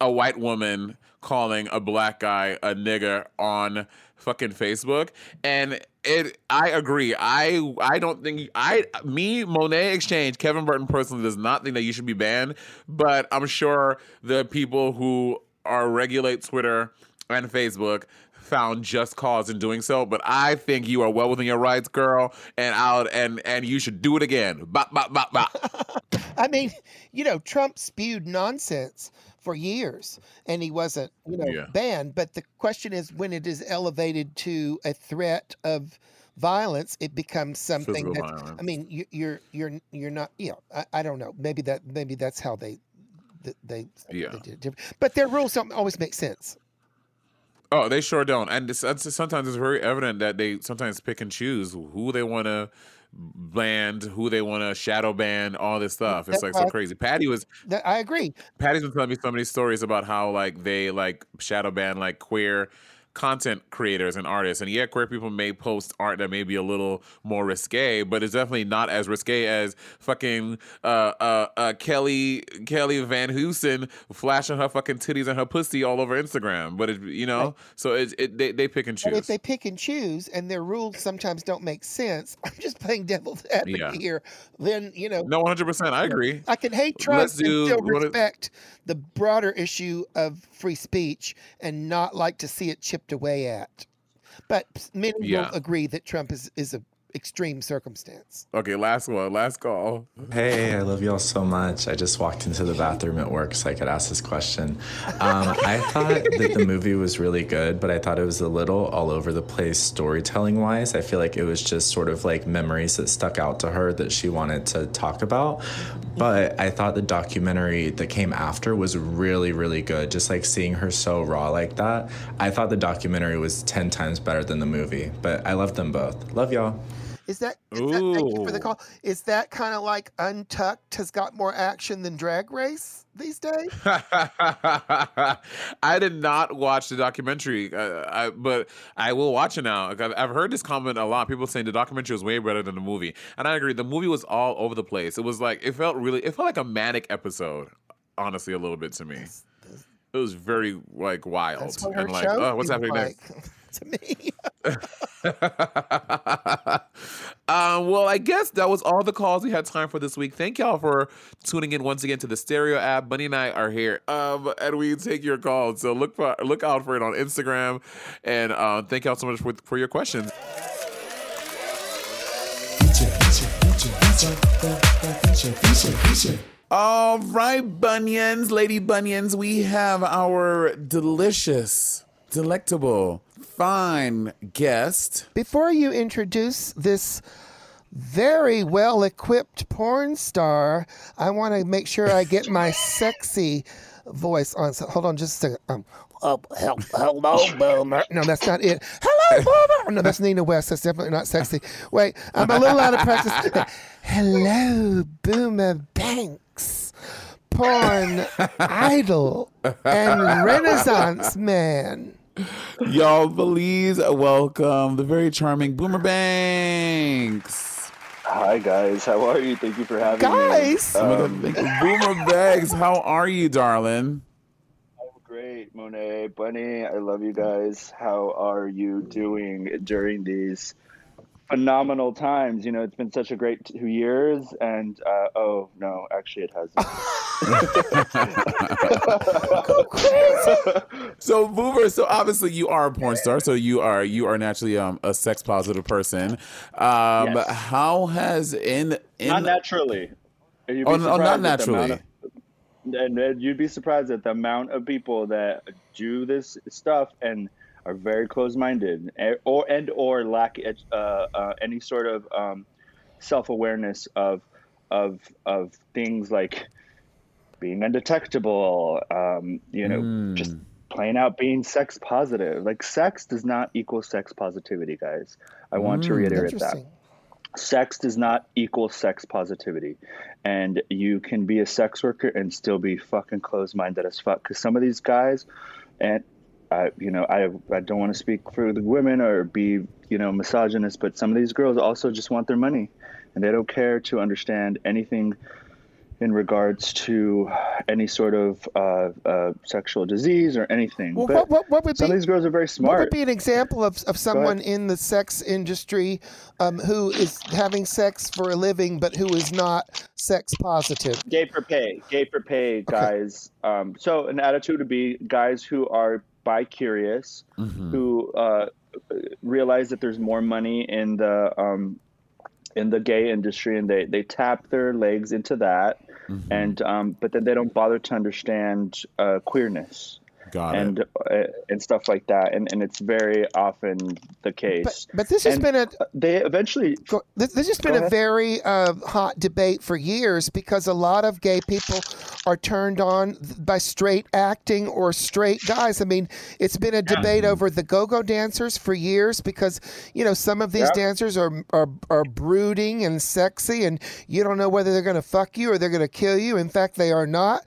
Speaker 3: a white woman calling a black guy a nigger on fucking Facebook. And it I agree. I I don't think I me Monét X Change, Kevin Bertin personally does not think that you should be banned, but I'm sure the people who are regulate Twitter and Facebook found just cause in doing so. But I think you are well within your rights, girl, and out and and you should do it again. Bop bop bop bop. *laughs*
Speaker 2: I mean, you know, Trump spewed nonsense for years, and he wasn't, you know,
Speaker 3: Yeah.
Speaker 2: banned. But the question is, when it is elevated to a threat of violence, it becomes something. That's. I mean, you, you're you're you're not. You know, I, I don't know. Maybe that maybe that's how they th- they,
Speaker 3: Yeah.
Speaker 2: they did it. But their rules don't always make sense.
Speaker 3: Oh, they sure don't. And it's, it's, sometimes it's very evident that they sometimes pick and choose who they want to ban, who they want to shadow ban, all this stuff. It's like so crazy. Patty was
Speaker 2: I agree.
Speaker 3: Patty's been telling me so many stories about how like they like shadow ban like queer content creators and artists. And yeah, queer people may post art that may be a little more risque, but it's definitely not as risque as fucking uh uh, uh Kelly Kelly Van Hoosen flashing her fucking titties and her pussy all over Instagram. But it you know, so it, it they, they pick and
Speaker 2: But if
Speaker 3: choose.
Speaker 2: they pick and choose and their rules sometimes don't make sense, *laughs* I'm just playing devil's advocate
Speaker 3: Yeah.
Speaker 2: here. Then you know,
Speaker 3: No, one hundred percent. I agree.
Speaker 2: I can hate
Speaker 3: trust
Speaker 2: and still respect the broader issue of free speech and not like to see it chipped away at. But many
Speaker 3: Yeah.
Speaker 2: will agree that Trump is is a extreme circumstance.
Speaker 3: Okay, last one, last call.
Speaker 7: Hey, I love y'all so much. I just walked into the bathroom at work so I could ask this question. Um, I thought that the movie was really good, but I thought it was a little all over the place storytelling wise. I feel like it was just sort of like memories that stuck out to her that she wanted to talk about. But I thought the documentary that came after was really, really good. Just like seeing her so raw like that. I thought the documentary was 10 times better than the movie, but I love them both. Love y'all.
Speaker 2: Is that, is that thank you for the call? Is that kind of like Untucked has got more action than Drag Race these days? *laughs*
Speaker 3: I did not watch the documentary, uh, I, but I will watch it now. Like, I've, I've heard this comment a lot. People saying the documentary was way better than the movie, and I agree. The movie was all over the place. It was like it felt really, it felt like a manic episode. Honestly, a little bit to me. It was very like wild
Speaker 2: That's
Speaker 3: and like, oh, what's happening next? *laughs* *laughs*
Speaker 2: to me.
Speaker 3: um, *laughs* well, I guess that was all the calls we had time for this week. Thank y'all for tuning in once again to the Stereo app. Bunny and I are here, um, and we take your calls. So look for look out for it on Instagram, and uh, thank y'all so much for, for your questions. All right, bunions, lady bunions, we have our delicious, delectable, fine guest.
Speaker 2: Before you introduce this very well equipped porn star, I want to make sure I get my *laughs* sexy voice on. So hold on just a second. Um, oh, hel- hello, *laughs* Boomer. No, that's not it. Hello, Boomer. No, that's Nina West. That's definitely not sexy. Wait, I'm a little out of practice. *laughs* hello, Boomer Banks. Porn idol and renaissance man.
Speaker 3: Y'all, please welcome the very charming Boomer Banks.
Speaker 8: Hi guys, how are you? Thank you for having
Speaker 2: Guys.
Speaker 8: me. Um,
Speaker 3: Boomer Banks, how are you, darling?
Speaker 8: I'm great, Monet, Bunny. I love you guys. How are you doing during these phenomenal times? You know, it's been such a great two years, and uh, oh no, actually, it hasn't. *laughs*
Speaker 3: So Boomer, so obviously you are a porn star, so you are you are naturally um, a sex positive person. Um,
Speaker 8: Yes.
Speaker 3: How has in in
Speaker 8: not naturally. You'd
Speaker 3: Oh,
Speaker 8: be
Speaker 3: not
Speaker 8: surprised at the amount
Speaker 3: naturally.
Speaker 8: of- and and you'd be surprised at the amount of people that do this stuff and are very closed-minded, eh, or and or lack uh, uh, any sort of um, self-awareness of of of things like being undetectable. Um, you know, just plain out being sex positive. Like sex does not equal sex positivity, guys. I want to
Speaker 2: Mm,
Speaker 8: reiterate that sex does not equal sex positivity and you can be a sex worker and still be fucking closed-minded as fuck because some of these guys and I, you know, I, I don't want to speak for the women or be, you know, misogynist, but some of these girls also just want their money and they don't care to understand anything in regards to any sort of uh, uh, sexual disease or anything.
Speaker 2: Well,
Speaker 8: but
Speaker 2: what, what, what would
Speaker 8: some
Speaker 2: be
Speaker 8: of these girls are very
Speaker 2: What
Speaker 8: smart.
Speaker 2: would be an example of, of someone in the sex industry um, who is having sex for a living but who is not sex positive?
Speaker 8: gay for pay gay for pay guys um, so an attitude would be guys who are bi curious who uh, realize that there's more money in the um, in the gay industry and they they tap their legs into that
Speaker 3: Mm-hmm.
Speaker 8: and um, but then they don't bother to understand uh, queerness
Speaker 3: Got
Speaker 8: and
Speaker 3: it.
Speaker 8: uh, and stuff like that, and and it's very often the case.
Speaker 2: But this has
Speaker 8: And
Speaker 2: been a
Speaker 8: they eventually
Speaker 2: Go- This, this has been
Speaker 8: Go
Speaker 2: a very uh, hot debate for years because a lot of gay people are turned on by straight acting or straight guys. I mean, it's been a debate over the go-go dancers for years because you know some of these
Speaker 8: Yep.
Speaker 2: dancers are, are are brooding and sexy, and you don't know whether they're going to fuck you or they're going to kill you. In fact, they are not,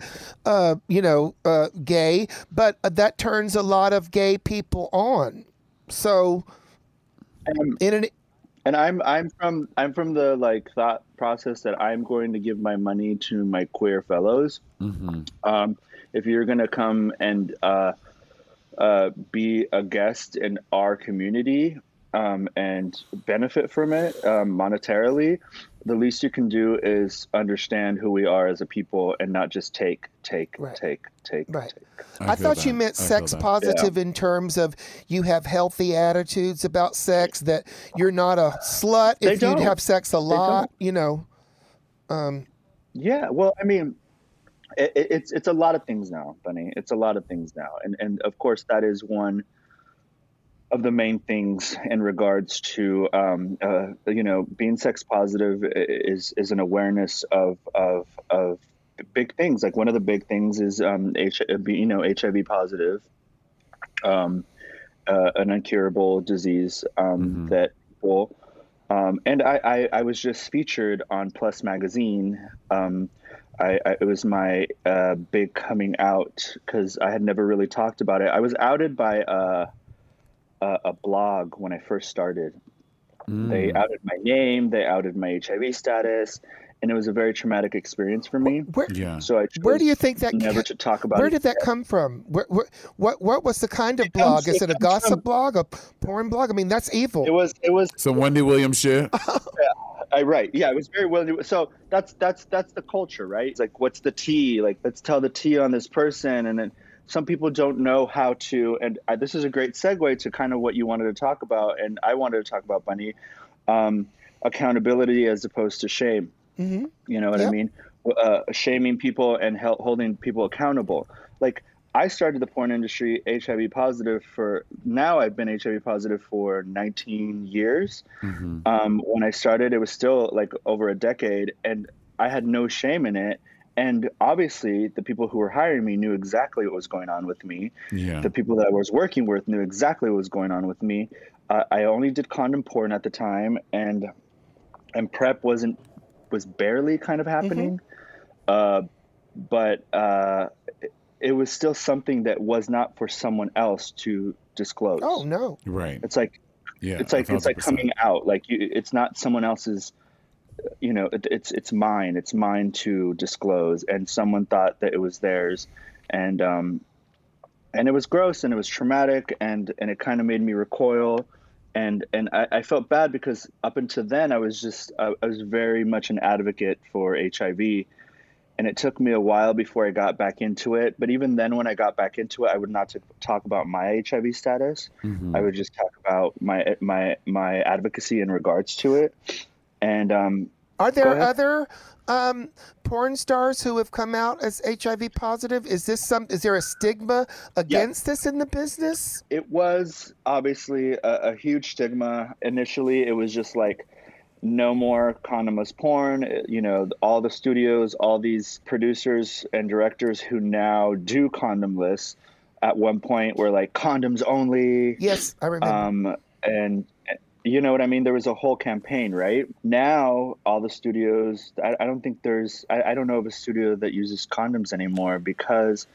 Speaker 2: uh, you know, uh, gay, but that turns a lot of gay people on. So,
Speaker 8: Um,
Speaker 2: in an
Speaker 8: and I'm I'm from I'm from the like thought process that I'm going to give my money to my queer fellows.
Speaker 3: Mm-hmm.
Speaker 8: Um, if you're gonna come and uh, uh, be a guest in our community um, and benefit from it um, monetarily, the least you can do is understand who we are as a people and not just take, take,
Speaker 2: Right.
Speaker 8: take, take,
Speaker 2: Right.
Speaker 8: take.
Speaker 2: I,
Speaker 3: feel
Speaker 2: thought you meant
Speaker 3: I
Speaker 2: sex
Speaker 3: that.
Speaker 2: positive in terms of you have healthy attitudes about sex, that you're not a slut
Speaker 8: They
Speaker 2: if you
Speaker 8: don't.
Speaker 2: have sex a lot, you know. Um,
Speaker 8: Yeah, well, I mean, it, it- it's it's a lot of things now, Bunny. It's a lot of things now, and and of course that is one of the main things in regards to um, uh, you know being sex positive is is an awareness of of of big things. Like one of the big things is um, H, you know HIV positive, um, uh, an incurable disease um, that people. Um, and I, I, I was just featured on Plus Magazine. Um, I, I, it was my uh, big coming out because I had never really talked about it. I was outed by a, a, a blog when I first started. They
Speaker 3: Mm.
Speaker 8: outed my name, they outed my HIV status, and it was a very traumatic experience for me.
Speaker 2: where
Speaker 3: Yeah.
Speaker 8: So I
Speaker 2: where do you think that
Speaker 8: never
Speaker 2: ca-
Speaker 8: to talk about
Speaker 2: where
Speaker 8: it.
Speaker 2: did that come from? Where, where, what what was the kind of blog?
Speaker 8: comes-
Speaker 2: Is
Speaker 8: it
Speaker 2: it a gossip
Speaker 8: from-
Speaker 2: blog, a porn blog? I mean, that's evil.
Speaker 8: It was it was
Speaker 3: Some Wendy Williams shit. *laughs*
Speaker 8: yeah, I right. Yeah, it was very well. So that's that's that's the culture, right? It's like, what's the tea? Like, let's tell the tea on this person, and then some people don't know how to. And I, this is a great segue to kind of what you wanted to talk about, and I wanted to talk about Bunny, um, accountability as opposed to shame.
Speaker 2: hmm
Speaker 8: You know what I mean? Uh, shaming people and hel- holding people accountable. Like I started the porn industry HIV positive for now. I've been HIV positive for 19 years.
Speaker 3: Mm-hmm.
Speaker 8: Um, when I started, it was still like over a decade, and I had no shame in it. And obviously, the people who were hiring me knew exactly what was going on with me.
Speaker 3: Yeah.
Speaker 8: The people that I was working with knew exactly what was going on with me. Uh, I only did condom porn at the time, and and PrEP wasn't was barely kind of happening. Uh, but uh, it, it was still something that was not for someone else to disclose.
Speaker 2: Oh no.
Speaker 3: Right.
Speaker 8: It's like
Speaker 3: Yeah.
Speaker 8: it's like it's like coming out. Like you, it's not someone else's. You know, it, it's it's mine. It's mine to disclose, and someone thought that it was theirs, and um, and it was gross and it was traumatic, and and it kind of made me recoil, and and I, I felt bad because up until then I was just I, I was very much an advocate for HIV, and it took me a while before I got back into it. But even then, when I got back into it, I would not t- talk about my HIV status.
Speaker 3: Mhm.
Speaker 8: I would just talk about my my my advocacy in regards to it. And um,
Speaker 2: Are there other um, porn stars who have come out as HIV positive? Is this some? Is there a stigma against this in the business?
Speaker 8: it was obviously a, a huge stigma. Initially, it was just like no more condomless porn. Uh, You know, all the studios, all these producers and directors who now do condomless. At one point, were like condoms only.
Speaker 2: Yes, I remember.
Speaker 8: um, and you know what I mean. There was a whole campaign, right? Now, all the studios. I, I don't think there's. I, I don't know of a studio that uses condoms anymore because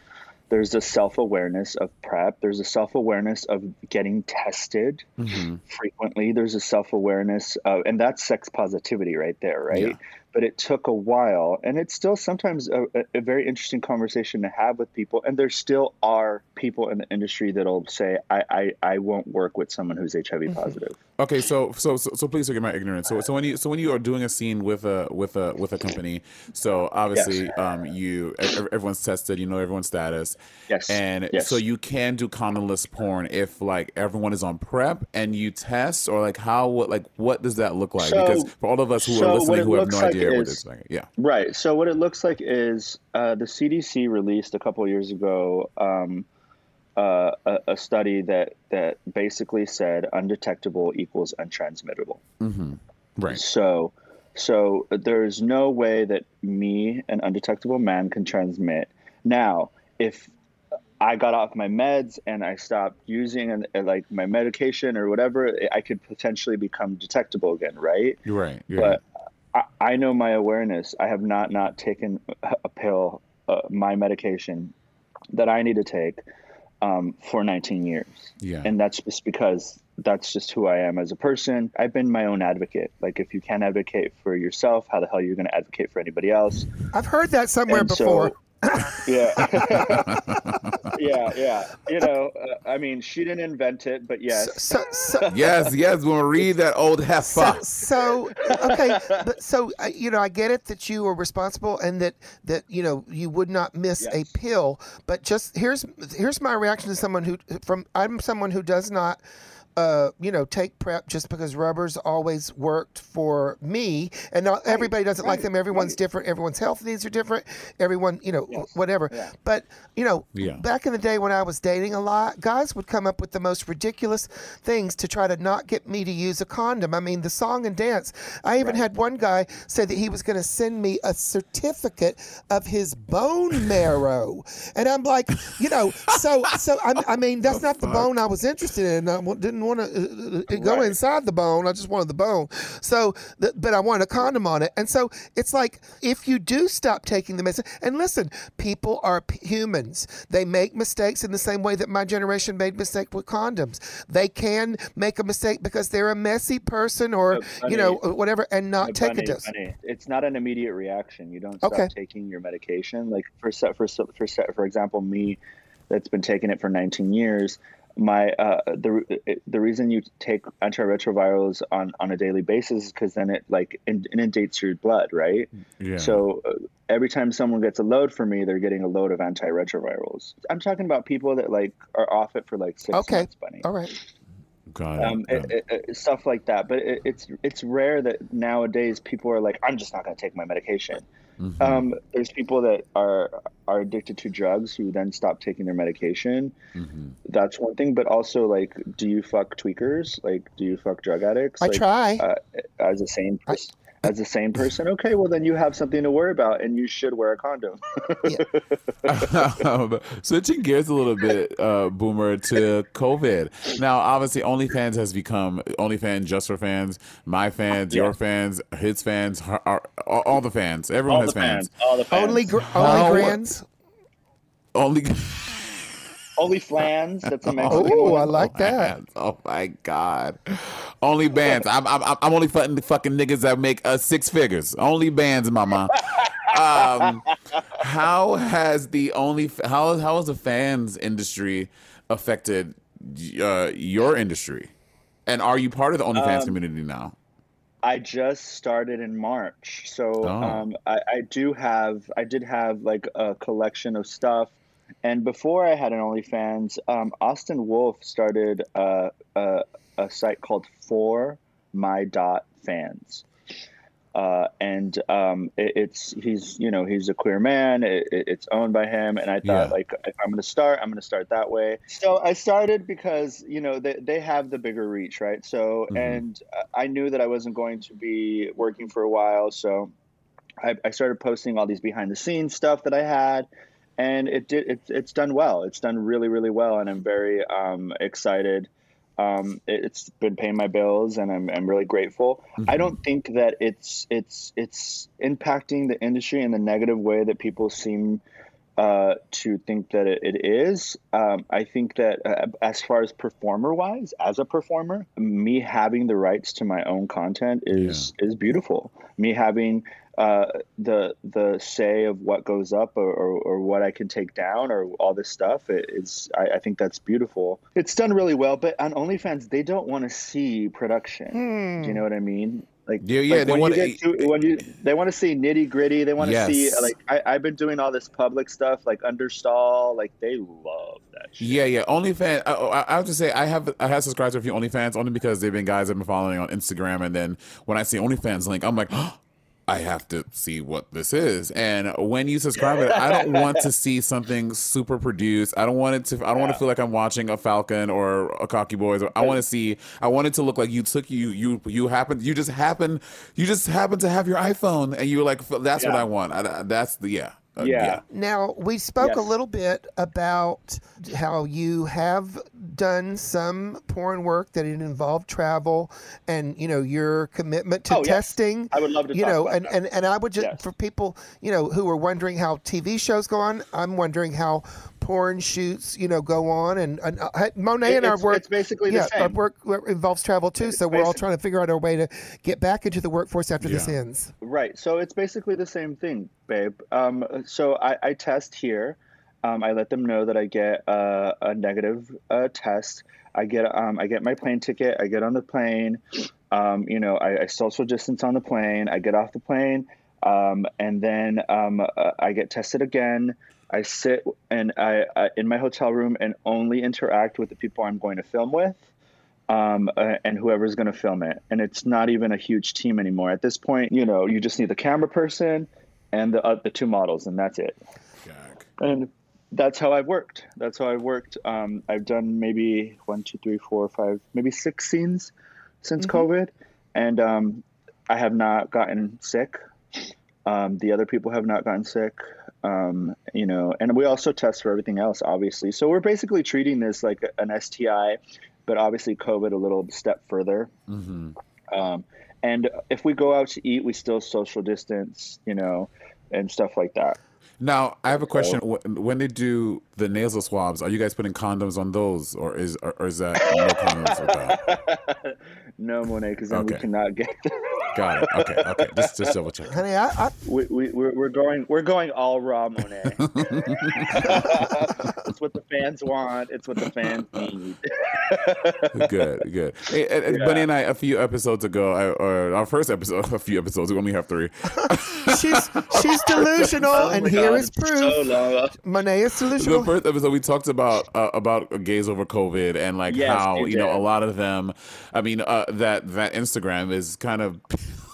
Speaker 8: there's a self awareness of PrEP. There's a self awareness of getting tested
Speaker 3: Mhm.
Speaker 8: frequently. There's a self awareness of, and that's sex positivity right there, right?
Speaker 3: Yeah.
Speaker 8: But it took a while, and it's still sometimes a, a- a very interesting conversation to have with people. And there still are people in the industry that'll say, "I, I, I won't work with someone who's HIV positive."
Speaker 3: Okay, so so so, so please forgive my ignorance. So so when you so when you are doing a scene with a with a with a company, so obviously um you everyone's tested, you know everyone's status.
Speaker 8: Yes,
Speaker 3: And
Speaker 8: yes.
Speaker 3: so you can do condomless porn if like everyone is on PrEP and you test or like how what like what does that look like?
Speaker 8: So-
Speaker 3: because for all of us who
Speaker 8: so
Speaker 3: are listening who have no
Speaker 8: like
Speaker 3: share
Speaker 8: is-
Speaker 3: this thing. Yeah.
Speaker 8: Right. So what it looks like is uh, the CDC released a couple of years ago um, uh, a, a study that that basically said undetectable equals untransmittable.
Speaker 3: Mm-hmm. Right.
Speaker 8: So so there's no way that me, an undetectable man, can transmit. Now, if I got off my meds and I stopped using and like my medication or whatever, I could potentially become detectable again, right?
Speaker 3: Right. Yeah.
Speaker 8: But I, I know my awareness. I have not not taken a pill, uh, my medication that I need to take um, for 19 years.
Speaker 3: Yeah.
Speaker 8: And that's just because that's just who I am as a person. I've been my own advocate. Like if you can't advocate for yourself, how the hell are you going to advocate for anybody else?
Speaker 2: I've heard that somewhere
Speaker 8: And so-
Speaker 2: before.
Speaker 8: Yeah. *laughs* yeah, yeah. You know, uh, I mean, she didn't invent it, but yes.
Speaker 2: So, so, *laughs*
Speaker 3: yes, yes. When we read that old heifer.
Speaker 2: so, so okay, but so uh, you know, I get it that you are responsible and that that you know you would not miss a pill. But just here's here's my reaction to someone who from I'm someone who does not. Uh, you know, take PrEP just because rubbers always worked for me, and not everybody doesn't like them. Everyone's different. Everyone's health needs are different. Everyone, you know, whatever. But you know,
Speaker 3: Yeah.
Speaker 2: back in the day when I was dating a lot, guys would come up with the most ridiculous things to try to not get me to use a condom. I mean, the song and dance. I even had one guy say that he was going to send me a certificate of his bone *laughs* marrow, and I'm like, you know, so so I, I mean, that's not the bone I was interested in. I didn't want to uh, go inside the bone. I just wanted the bone. So, th- but I wanted a condom on it, and so it's like if you do stop taking the medicine, and listen, people are p- humans. They make mistakes in the same way that my generation made mistake with condoms. They can make a mistake because they're a messy person or you know whatever, and not take a dose.
Speaker 8: Bunny, It's not an immediate reaction. You don't stop
Speaker 2: Okay.
Speaker 8: taking your medication. Like for for for for example, me, that's been taking it for 19 years. My uh, the the reason you take antiretrovirals on on a daily basis is because then it like inundates your blood, right?
Speaker 3: Yeah.
Speaker 8: So uh, every time someone gets a load for me, they're getting a load of antiretrovirals. I'm talking about people that like are off it for like six
Speaker 2: Okay,
Speaker 8: months, Bunny
Speaker 2: all right.
Speaker 3: Got it.
Speaker 8: um,
Speaker 3: Yeah.
Speaker 8: it, it, it- stuff like that. But it, it's it's rare that nowadays people are like, I'm just not going to take my medication.
Speaker 3: Mm-hmm.
Speaker 8: Um, there's people that are are addicted to drugs who then stop taking their medication.
Speaker 3: Mm-hmm.
Speaker 8: That's one thing. But also, like, do you fuck tweakers? Like, do you fuck drug addicts?
Speaker 2: I
Speaker 8: Like,
Speaker 2: try.
Speaker 8: Uh, as a sane person. As the same person, okay, well then you have something to worry about, and you should wear a condom.
Speaker 3: um, *laughs* switching gears a little bit, uh, Boomer, to COVID. Now, obviously, OnlyFans has become OnlyFans just for fans, my fans, your fans, his fans, her, our, all, all the fans. Everyone
Speaker 8: all
Speaker 3: has
Speaker 8: the
Speaker 3: fans.
Speaker 8: fans, all the fans.
Speaker 2: Only gr- only grands.
Speaker 3: Only. *laughs*
Speaker 8: only flans. That's a Mexican
Speaker 2: Oh,
Speaker 8: one.
Speaker 2: I like that.
Speaker 3: Bands. Oh my god. Only bands. I'm I'm I'm only fucking the fucking niggas that make uh, six figures. Only bands, mama. um, how has the only how how has the fans industry affected uh, your industry? And are you part of the OnlyFans
Speaker 8: Um,
Speaker 3: community now?
Speaker 8: I just started in March, so
Speaker 3: Oh.
Speaker 8: um, I, I do have I did have like a collection of stuff, and before I had an OnlyFans, um, Austin Wolf started a, a, a site called For My Dot Fans, uh, and um, it, it's he's you know he's a queer man. It, it- it's owned by him, and I thought
Speaker 3: Yeah.
Speaker 8: like if I'm gonna start, I'm gonna start that way. So I started because you know they they have the bigger reach, right? So
Speaker 3: Mhm.
Speaker 8: and I knew that I wasn't going to be working for a while, so I, I started posting all these behind the scenes stuff that I had. And it did. It's it's done well. It's done really, really well, and I'm very um, excited um, it- it's been paying my bills, and I'm, I'm really grateful. I don't think that it's it's it's impacting the industry in the negative way that people seem uh, to think that it, it is. Um, I think that uh, as far as performer wise, as a performer, me having the rights to my own content is is beautiful. Me having uh, the the say of what goes up or, or, or what I can take down or all this stuff it is I, I think that's beautiful. It's done really well, but on OnlyFans they don't want to see production. Do you know what I mean? Like
Speaker 3: Yeah, yeah,
Speaker 8: like
Speaker 3: they
Speaker 8: when
Speaker 3: wanna-
Speaker 8: you get to, when you they want to see nitty gritty. They want to see like I, I've been doing all this public stuff like understall. Like they love that shit.
Speaker 3: Yeah, yeah. OnlyFans. I, I, I have to say, I have I have subscribed to a few OnlyFans only because they've been guys I've been following on Instagram, and then when I see OnlyFans link, I'm like, *gasps* I have to see what this is. And when you subscribe it, I don't *laughs* want to see something super produced. I don't want it to. I don't want to feel like I'm watching a Falcon or a Cocky Boys. I want to see. I want it to look like you took you you you happen you just happen you just happen to have your iPhone and you were like that's what I want. I, that's the yeah. Uh,
Speaker 8: Yeah.
Speaker 2: Now, we spoke a little bit about how you have done some porn work that it involved travel and, you know, your commitment to
Speaker 8: Oh, yes.
Speaker 2: testing.
Speaker 8: I would love to
Speaker 2: You
Speaker 8: talk
Speaker 2: know,
Speaker 8: about
Speaker 2: and,
Speaker 8: that.
Speaker 2: and, and I would just,
Speaker 8: Yes.
Speaker 2: for people, you know, who are wondering how TV shows go on, I'm wondering how porn shoots, you know, go on. And, and uh, Monet
Speaker 8: It-
Speaker 2: and our work.
Speaker 8: it's basically the
Speaker 2: yeah, our work involves travel too. So we're all trying to figure out our way to get back into the workforce after this ends.
Speaker 8: Right. So it's basically the same thing, babe. Um, so I, I test here. Um, I let them know that I get uh, a negative uh, test. I get um, I get my plane ticket. I get on the plane. Um, you know, I, I social distance on the plane. I get off the plane, um, and then um, uh, I get tested again. I sit and I, I in my hotel room and only interact with the people I'm going to film with um, uh, and whoever's going to film it. And it's not even a huge team anymore. At this point, you know, you just need the camera person and the uh, the two models, and that's it.
Speaker 3: Gag.
Speaker 8: And that's how I've worked. That's how I've worked. Um, I've done maybe one, two, three, four, five, maybe six scenes since COVID, and um, I have not gotten sick. Um, the other people have not gotten sick. Um, you know, and we also test for everything else, obviously. So we're basically treating this like an STI, but obviously COVID a little step further.
Speaker 3: hmm
Speaker 8: Um, and if we go out to eat, we still social distance, you know, and stuff like that.
Speaker 3: Now I have a question. Wh- When they do the nasal swabs, are you guys putting condoms on those, or is or, or is that no condoms with that? *laughs*
Speaker 8: no, Monet, because then we cannot get. *laughs*
Speaker 3: Got it. Okay. Okay. Just just double check.
Speaker 2: Honey, I, I,
Speaker 8: we, we we're, we're going we're going all raw Monet. *laughs* it's what the fans want. It's what the fans need.
Speaker 3: good, good. Hey, and- and Bunny and I, a few episodes ago, I, or our first episode, *laughs* a few episodes, ago, we only have three. *laughs*
Speaker 2: she's she's delusional,
Speaker 8: Oh
Speaker 2: and
Speaker 8: my
Speaker 2: here
Speaker 8: God,
Speaker 2: is proof.
Speaker 8: So.
Speaker 2: Monet is delusional.
Speaker 3: The first episode, we talked about uh, about gays over COVID and like
Speaker 8: Yes,
Speaker 3: how
Speaker 8: we
Speaker 3: you know a lot of them. I mean, uh, that that Instagram is kind of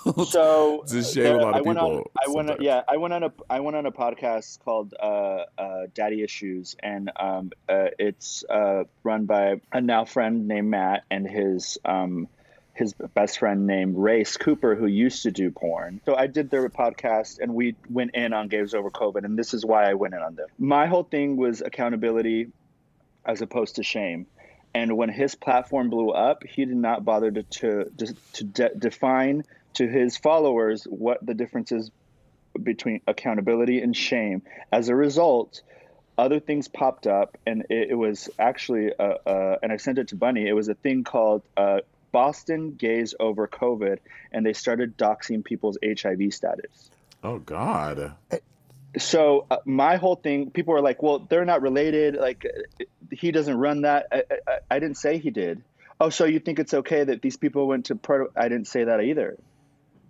Speaker 3: *laughs*
Speaker 8: so
Speaker 3: to shame
Speaker 8: there-
Speaker 3: a lot
Speaker 8: I
Speaker 3: of
Speaker 8: went on. I went on, yeah, I went on a I went on a podcast called uh, uh, Daddy Issues, and um, uh, it's uh, run by a now friend named Matt and his um, his best friend named Race Cooper, who used to do porn. So I did their podcast, and we went in on Gays Over COVID, and this is why I went in on them. My whole thing was accountability, as opposed to shame. And when his platform blew up, he did not bother to to to, to de- define to his followers what the difference is between accountability and shame. As a result, other things popped up, and it, it was actually, uh, uh, and I sent it to Bunny. It was a thing called uh, Boston Gays Over COVID, and they started doxing people's HIV status.
Speaker 3: Oh God.
Speaker 8: So uh, my whole thing, people were like, "Well, they're not related. Like, uh, he doesn't run that." I, I, I didn't say he did. Oh, so you think it's okay that these people went to Puerto? I didn't say that either.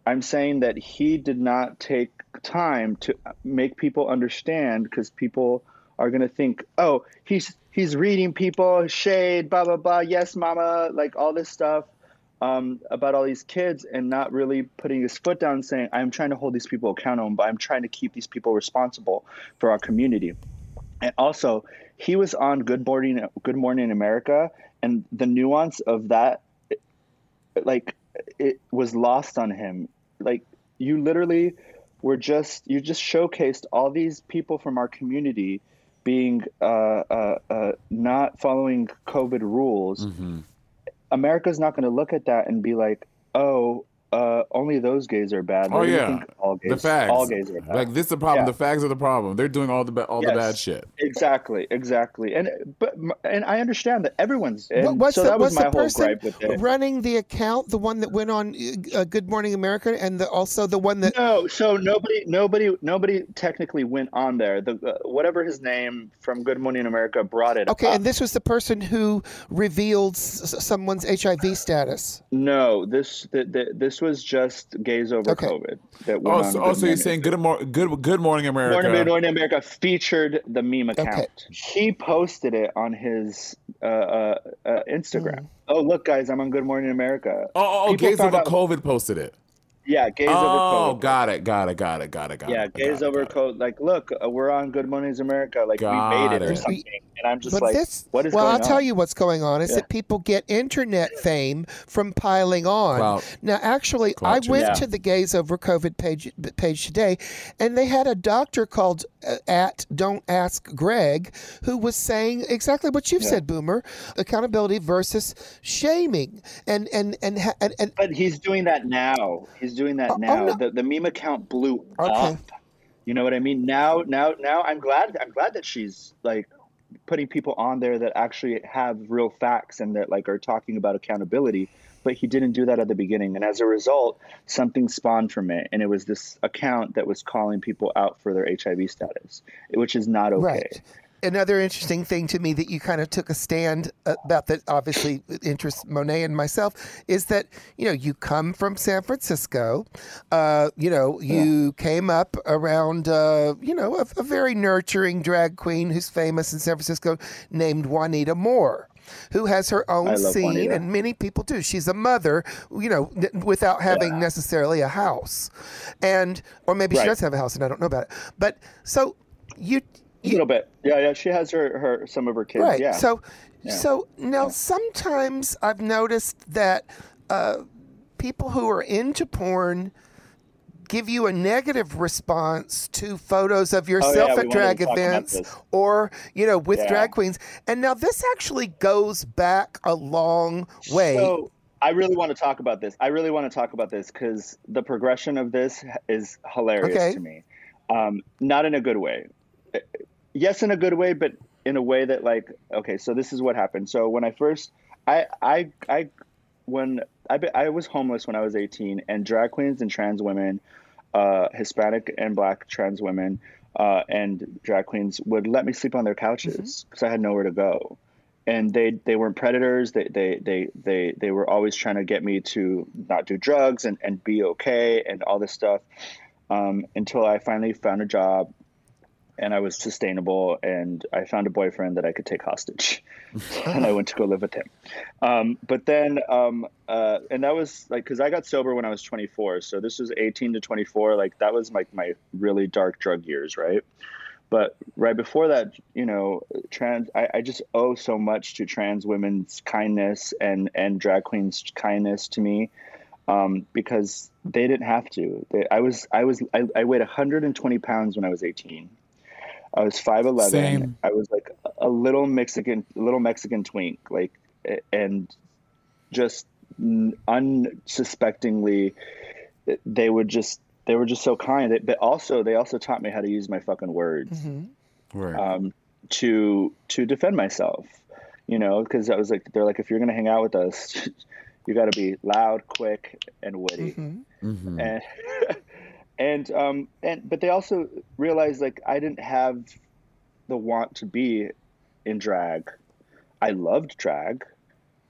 Speaker 8: I'm saying that he did not take time to make people understand because people are going to think, "Oh, he's he's reading people shade, blah blah blah. Yes, mama, like all this stuff." um, about all these kids and not really putting his foot down saying, I'm trying to hold these people accountable, but I'm trying to keep these people responsible for our community. And also, he was on Good Morning, Good Morning America, and the nuance of that, like, it was lost on him. Like, you literally were just, you just showcased all these people from our community being uh, uh, uh, not following COVID rules.
Speaker 3: hmm
Speaker 8: America's not going to look at that and be like, "Oh, uh, only those gays are bad."
Speaker 3: Oh yeah,
Speaker 8: think all gays,
Speaker 3: the fags.
Speaker 8: all gays are bad.
Speaker 3: Like this is the problem.
Speaker 8: Yeah.
Speaker 3: The fags are the problem. They're doing all the ba- all the bad shit.
Speaker 8: exactly, exactly, and but and I understand that everyone's. And
Speaker 2: What- what's
Speaker 8: so
Speaker 2: the,
Speaker 8: that was
Speaker 2: what's
Speaker 8: my
Speaker 2: the
Speaker 8: whole
Speaker 2: person
Speaker 8: gripe with it.
Speaker 2: running the account? The one that went on uh, Good Morning America, and the, also the one that
Speaker 8: No, so nobody, nobody, nobody technically went on there. The uh, whatever his name from Good Morning America brought it. Up.
Speaker 2: Okay,
Speaker 8: up.
Speaker 2: and this was the person who revealed s- s- someone's HIV status.
Speaker 8: no, this the, the, this was just gays over
Speaker 2: Okay.
Speaker 8: COVID. That went
Speaker 3: Oh,
Speaker 8: on
Speaker 3: so,
Speaker 8: Good
Speaker 3: oh, so you're
Speaker 8: Morning.
Speaker 3: saying good, mor- good, good morning, America.
Speaker 8: Morning, Morning America featured the meme account.
Speaker 2: Okay.
Speaker 8: He posted it on his uh, uh, uh, Instagram.
Speaker 2: Mm.
Speaker 8: Oh, look, guys, I'm on Good Morning America.
Speaker 3: Oh, oh, oh
Speaker 8: People
Speaker 3: gays over
Speaker 8: out-
Speaker 3: COVID posted it.
Speaker 8: Yeah, gays over
Speaker 3: Oh, got it, got it, got it, got it, got it.
Speaker 8: yeah,
Speaker 3: it.
Speaker 8: gays over code. Like, look, uh, we're on Good Mornings America. Like, we made it,
Speaker 3: Got
Speaker 8: or something. And I'm just
Speaker 2: but
Speaker 8: like,
Speaker 2: this,
Speaker 8: what is
Speaker 2: well,
Speaker 8: going
Speaker 2: I'll tell you what's going on is
Speaker 8: Yeah.
Speaker 2: that people get internet fame from piling on.
Speaker 3: Clout.
Speaker 2: Now, actually,
Speaker 3: Clout
Speaker 2: I went
Speaker 8: Yeah.
Speaker 2: to the Gays Over COVID page page today, and they had a doctor called at Don't Ask Greg who was saying exactly what you've
Speaker 8: Yeah.
Speaker 2: said, Boomer: accountability versus shaming, and and and and, and
Speaker 8: But he's doing that now. He's doing that
Speaker 2: Oh, oh,
Speaker 8: now.
Speaker 2: no.
Speaker 8: The the meme account blew
Speaker 2: Okay.
Speaker 8: up. You know what I mean? Now, now, now, I'm glad. I'm glad that she's like putting people on there that actually have real facts and that like are talking about accountability. But he didn't do that at the beginning, and as a result, something spawned from it, and it was this account that was calling people out for their HIV status, which is not okay.
Speaker 2: Right. Another interesting thing to me that you kind of took a stand about that obviously interests Monet and myself is that, you know, you come from San Francisco. Uh, you know, you came up around, uh, you know, a, a very nurturing drag queen who's famous in San Francisco named Juanita More. Who has her own scene, and many people do. She's a mother, you know, n- without having necessarily a house, and or maybe she does have a house, and I don't know about it. But so you,
Speaker 8: A little bit, yeah, yeah. She has her, her some of her kids,
Speaker 2: Right.
Speaker 8: yeah.
Speaker 2: So,
Speaker 8: Yeah.
Speaker 2: so now sometimes I've noticed that uh, people who are into porn give you a negative response to photos of yourself
Speaker 8: Oh, yeah,
Speaker 2: at drag
Speaker 8: to talk about
Speaker 2: events or you know with
Speaker 8: Yeah.
Speaker 2: drag queens. And now this actually goes back a long way.
Speaker 8: So I really want to talk about this. I really want to talk about this because the progression of this is hilarious
Speaker 2: Okay.
Speaker 8: to me. Um, not in a good way. Uh, Yes, in a good way, but in a way that like, okay, so this is what happened. So when I first, I, I, I, when I, I was homeless when I was 18, and drag queens and trans women, uh, Hispanic and Black trans women, uh, and drag queens would let me sleep on their couches because I had nowhere to go. And they they weren't predators. They they they they, they were always trying to get me to not do drugs and, and be okay and all this stuff um, until i finally found a job and i was sustainable and i found a boyfriend that i could take hostage *laughs* and i went to go live with him. Um, but then um, uh, and that was like because i got sober when i was 24 so this was 18 to 24 like that was like my really dark drug years right? But right before that you know trans I, I just owe so much to trans women's kindness and and drag queens kindness to me um, because they didn't have to. They, i was i was I, I weighed 120 pounds when i was 18 i was 5'11 i was like a little mexican little mexican twink like and just unsuspectingly they would just they were just so kind. But also they also taught me how to use my fucking words
Speaker 3: Right.
Speaker 8: um, to to defend myself you know because i was like they're like if you're gonna hang out with us *laughs* you got to be loud quick and witty.
Speaker 3: Mhm.
Speaker 8: and *laughs* and um and but they also realized like i didn't have the want to be in drag i loved drag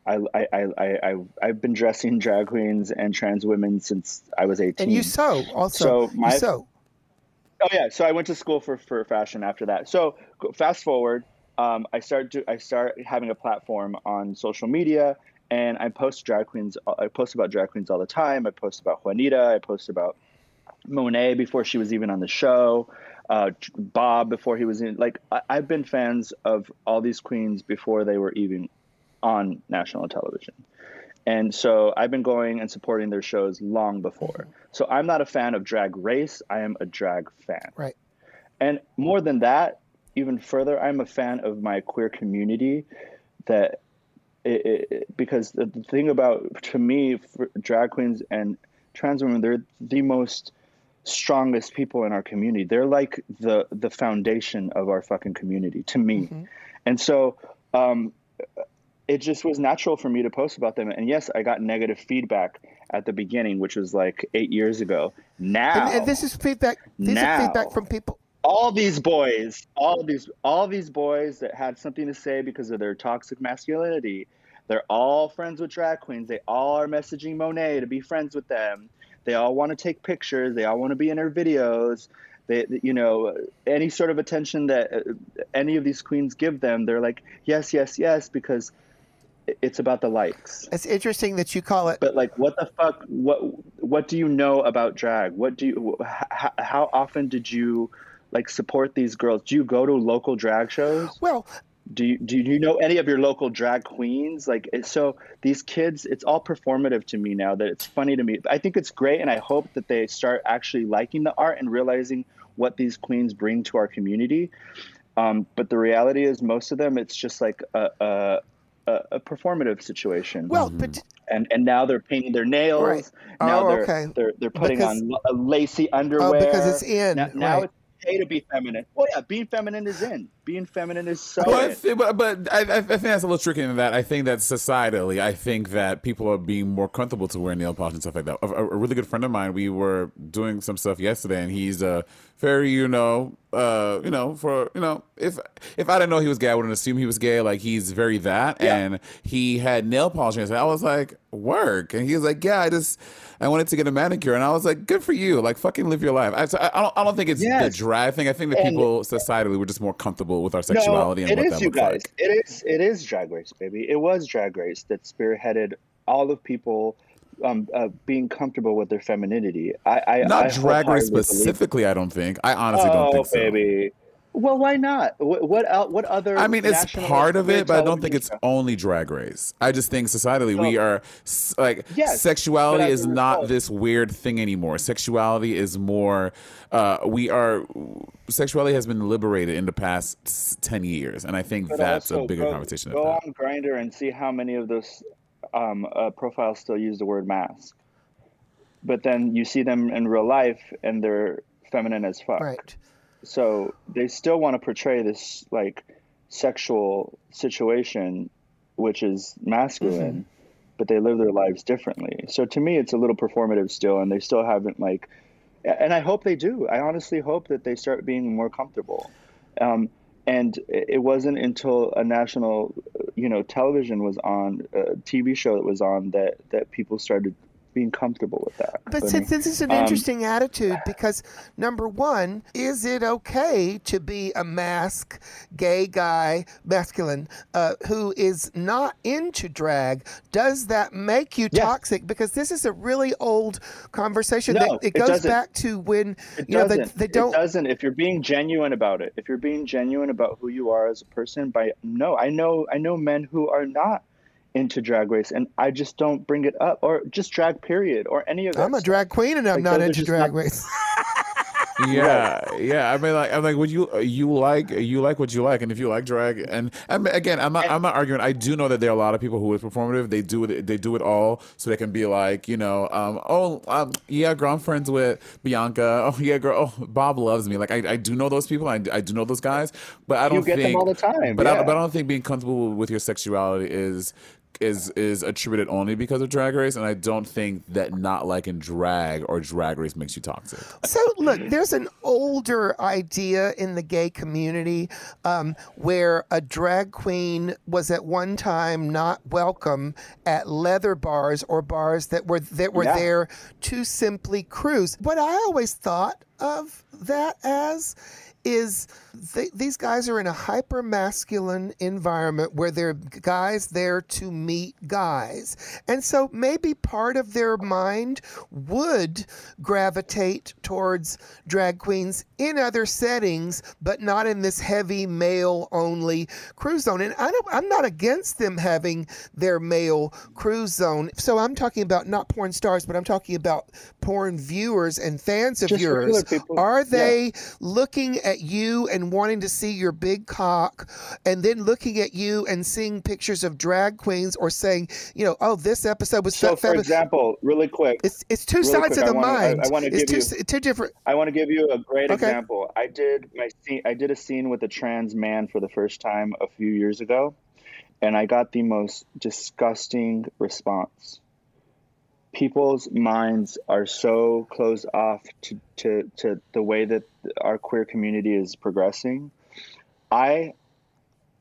Speaker 8: I, I, I, I, I've been dressing drag queens and trans women since I was 18.
Speaker 2: and you sew also.
Speaker 8: So my-
Speaker 2: you sew.
Speaker 8: Oh yeah, so I went to school for, for fashion after that. So fast forward, um, I started to I start having a platform on social media, and I post drag queens. I post about drag queens all the time. I post about Juanita. I post about Monet before she was even on the show. Uh, Bob before he was in. Like I, I've been fans of all these queens before they were even on national television. And so I've been going and supporting their shows long before. So I'm not a fan of drag race. I am a drag fan.
Speaker 2: Right.
Speaker 8: And more than that, even further, I'm a fan of my queer community. That it, it, it- because the, the thing about to me, for drag queens and trans women, they're the most strongest people in our community. They're like the the foundation of our fucking community to me. And so um, it just was natural for me to post about them. And yes, I got negative feedback at the beginning, which was like eight years ago. Now,
Speaker 2: And, and this is feedback. These
Speaker 8: Now.
Speaker 2: are feedback from people.
Speaker 8: all these boys, all these, all these boys that had something to say because of their toxic masculinity, they're all friends with drag queens. They all are messaging Monet to be friends with them. They all want to take pictures. They all want to be in her videos. They, you know, any sort of attention that uh, any of these queens give them, they're like, yes, yes, yes, because it's about the likes.
Speaker 2: It's interesting that you call it.
Speaker 8: But like, what the fuck? What what do you know about drag? What do you? How, how often did you like support these girls? Do you go to local drag shows?
Speaker 2: Well,
Speaker 8: do you do you know any of your local drag queens? Like, so these kids, it's all performative to me now. That it's funny to me. I think it's great, and I hope that they start actually liking the art and realizing what these queens bring to our community. Um, but the reality is, most of them, it's just like a, a, a, a performative situation.
Speaker 2: Well, but
Speaker 8: and and now they're painting their nails.
Speaker 2: Right.
Speaker 8: Now
Speaker 2: Oh,
Speaker 8: they're,
Speaker 2: okay.
Speaker 8: they're they're putting
Speaker 2: Because-
Speaker 8: on l- lacy underwear.
Speaker 2: Oh, because it's in,
Speaker 8: Now, now
Speaker 2: right.
Speaker 8: it's okay to be feminine. Well, yeah, being feminine is in. Being feminine is so.
Speaker 3: But, but, but I, I think that's a little tricky in that I think that societally, I think that people are being more comfortable to wear nail polish and stuff like that. A, a really good friend of mine, we were doing some stuff yesterday, and he's a very, you know, uh, you know, for you know, if if I didn't know he was gay, I wouldn't assume he was gay. Like he's very that, and he had nail polish. And I was like, work, and he was like, yeah, I just I wanted to get a manicure, and I was like, good for you, like fucking live your life. I, I, don't I don't think it's
Speaker 8: Yes.
Speaker 3: the drag thing. I think that people societally were just more comfortable with our sexuality
Speaker 8: no,
Speaker 3: and
Speaker 8: it
Speaker 3: what
Speaker 8: is
Speaker 3: that
Speaker 8: you
Speaker 3: looks
Speaker 8: guys.
Speaker 3: like.
Speaker 8: It is it is Drag Race, baby. It was Drag Race that spearheaded all of people um, uh, being comfortable with their femininity. I, I
Speaker 3: Not
Speaker 8: I
Speaker 3: drag race specifically, I don't think. I honestly
Speaker 8: oh,
Speaker 3: don't think so.
Speaker 8: baby. Well, why not? What what, what other?
Speaker 3: I mean, it's part of it, but I don't think it's only drag race. I just think societally we are like
Speaker 8: Yes,
Speaker 3: sexuality is not
Speaker 8: result-
Speaker 3: this weird thing anymore. Sexuality is more. Uh, we are sexuality has been liberated in the past ten years, and I think
Speaker 8: But
Speaker 3: that's a bigger
Speaker 8: go,
Speaker 3: conversation.
Speaker 8: Go on Grindr and see how many of those um, uh, profiles still use the word mask. But then you see them in real life, and they're feminine as fuck.
Speaker 2: Right.
Speaker 8: So they still want to portray this like sexual situation, which is masculine, but they live their lives differently. So to me, it's a little performative still, and they still haven't like. And I hope they do. I honestly hope that they start being more comfortable. Um, and it wasn't until a national, you know, television was on, a TV show that was on, that that people started being comfortable with that.
Speaker 2: But
Speaker 8: I
Speaker 2: since
Speaker 8: mean,
Speaker 2: this is an
Speaker 8: um,
Speaker 2: interesting attitude, because number one, is it okay to be a mask gay guy, masculine, uh, who is not into drag? Does that make you toxic? Because this is a really old conversation.
Speaker 8: No,
Speaker 2: that, it
Speaker 8: it
Speaker 2: goes
Speaker 8: doesn't.
Speaker 2: back to when
Speaker 8: It
Speaker 2: you know they, they don't.
Speaker 8: It doesn't. If you're being genuine about it, if you're being genuine about who you are as a person, by no, I know, I know men who are not into drag race, and I just don't bring it up, or just drag period, or any of that.
Speaker 2: I'm a drag queen and I'm
Speaker 8: Like,
Speaker 2: not into drag
Speaker 8: not-
Speaker 2: race. *laughs*
Speaker 3: Yeah, yeah. I mean, like, I'm like, would you you like you like what you like, and if you like drag, and I mean, again, I'm not I'm not arguing. I do know that there are a lot of people who is performative. They do it. They do it all so they can be like, you know, um, oh, um, yeah, girl, I'm friends with Bianca. *laughs* Oh, yeah, girl. Oh, Bob loves me. Like, I, I do know those people. I, I do know those guys, but I don't you
Speaker 8: get them all the time,
Speaker 3: But I, but I don't think being comfortable with your sexuality is. Is is attributed only because of drag race, and I don't think that not liking drag or drag race makes you toxic.
Speaker 2: So, look, there's an older idea in the gay community um, where a drag queen was at one time not welcome at leather bars or bars that were that were
Speaker 8: Yeah.
Speaker 2: there to simply cruise. What I always thought of that as is th- these guys are in a hyper masculine environment where they're guys there to meet guys. And so maybe part of their mind would gravitate towards drag queens in other settings, but not in this heavy male only cruise zone. And I don't, I'm not against them having their male cruise zone. So I'm talking about not porn stars, but I'm talking about porn viewers and fans of
Speaker 8: Just
Speaker 2: yours. Are
Speaker 8: Yeah.
Speaker 2: they looking at you and wanting to see your big cock and then looking at you and seeing pictures of drag queens or saying, you know, oh, this episode was so,
Speaker 8: So, for example, really quick,
Speaker 2: It's it's two
Speaker 8: really
Speaker 2: sides
Speaker 8: quick,
Speaker 2: of
Speaker 8: I
Speaker 2: the
Speaker 8: wanna- I-
Speaker 2: mind.
Speaker 8: I wanna give
Speaker 2: two,
Speaker 8: you-
Speaker 2: two different.
Speaker 8: I want to give you a great
Speaker 2: Okay.
Speaker 8: example. I did my scene. I did a scene with a trans man for the first time a few years ago, and I got the most disgusting response. People's minds are so closed off to, to, to the way that our queer community is progressing. I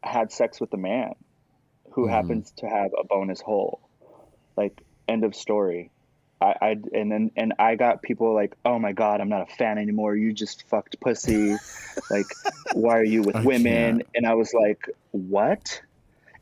Speaker 8: had sex with a man who mm-hmm. happens to have a bonus hole. Like, end of story. I, I and then and I got people like, oh my god, I'm not a fan anymore. You just fucked pussy. like, why are you with *laughs*
Speaker 3: I
Speaker 8: women?
Speaker 3: can't.
Speaker 8: And I was like, what?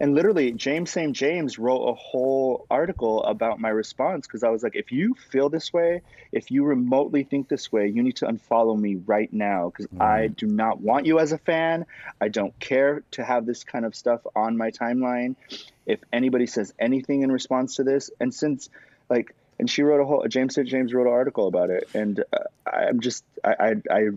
Speaker 8: And literally James St. James wrote a whole article about my response because I was like, if you feel this way, if you remotely think this way, you need to unfollow me right now because I do not want you as a fan. I don't care to have this kind of stuff on my timeline. If anybody says anything in response to this, and since like, and she wrote a whole James St. James wrote an article about it, and uh, I'm just I I I,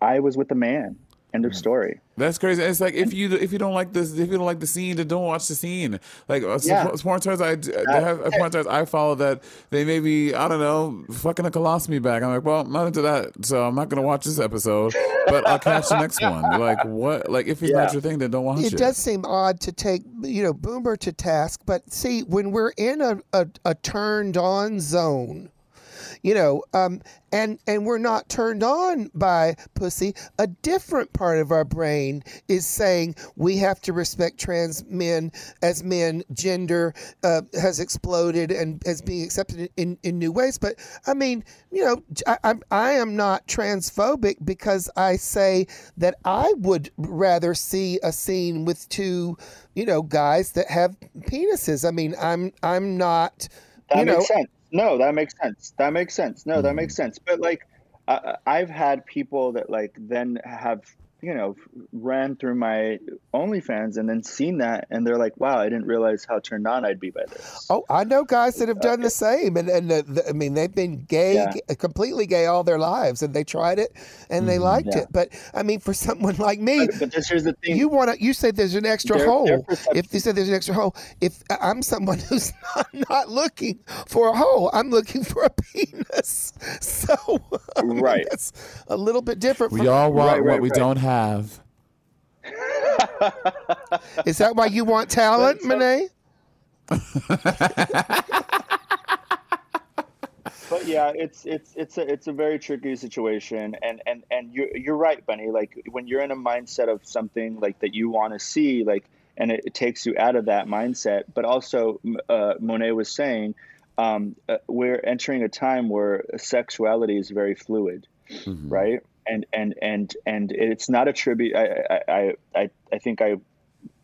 Speaker 8: I was with the man. End of story.
Speaker 3: That's crazy. It's like if you if you don't like this if you don't like the scene, then don't watch the scene. Like uh,
Speaker 8: Yeah.
Speaker 3: porn stars I they have uh, porn stars I follow that they may be I don't know fucking a colostomy bag. I'm like, well, I'm not into that, so I'm not gonna watch this episode, but I'll catch the next one. Like what? Like if it's not your thing, then don't watch it.
Speaker 2: It does seem odd to take, you know, Boomer to task, but see, when we're in a, a, a turned on zone, you know, um, and and we're not turned on by pussy, a different part of our brain is saying we have to respect trans men as men. Gender uh, has exploded and is being accepted in, in new ways. But I mean, you know, I, I'm I am not transphobic because I say that I would rather see a scene with two, you know, guys that have penises. I mean, I'm I'm not.
Speaker 8: That
Speaker 2: you know,
Speaker 8: sense. No, that makes sense. That makes sense. No, that makes mm-hmm. sense. But like, I, I've had people that like then have you know ran through my OnlyFans and then seen that and they're like, wow, I didn't realize how turned on I'd be by this.
Speaker 2: Oh, I know guys that have done the same, and and the, the, I mean they've been gay,
Speaker 8: Yeah.
Speaker 2: g- completely gay all their lives, and they tried it and they mm-hmm. liked
Speaker 8: Yeah.
Speaker 2: it. But I mean, for *laughs* someone like me,
Speaker 8: But, but this here's the thing.
Speaker 2: you want to you say there's an extra
Speaker 8: Their- their
Speaker 2: hole.
Speaker 8: perception-
Speaker 2: If you said there's an extra hole, if I'm someone *laughs* who's not, not looking for a hole, I'm looking for a *laughs* penis. So I mean,
Speaker 8: Right.
Speaker 2: that's a little bit different.
Speaker 3: we
Speaker 2: from,
Speaker 3: all want
Speaker 8: Right,
Speaker 3: what
Speaker 8: right,
Speaker 3: we
Speaker 8: right.
Speaker 3: don't have.
Speaker 2: Is that why you want talent,
Speaker 8: so-
Speaker 2: Monét?
Speaker 8: but yeah, it's it's it's a it's a very tricky situation, and and and you're you're right, Bunny. Like when you're in a mindset of something like that you want to see, like, and it, it takes you out of that mindset. But also, uh, Monét was saying, um, uh, we're entering a time where sexuality is very fluid, right? And and and and it's not attributed. I I I I think I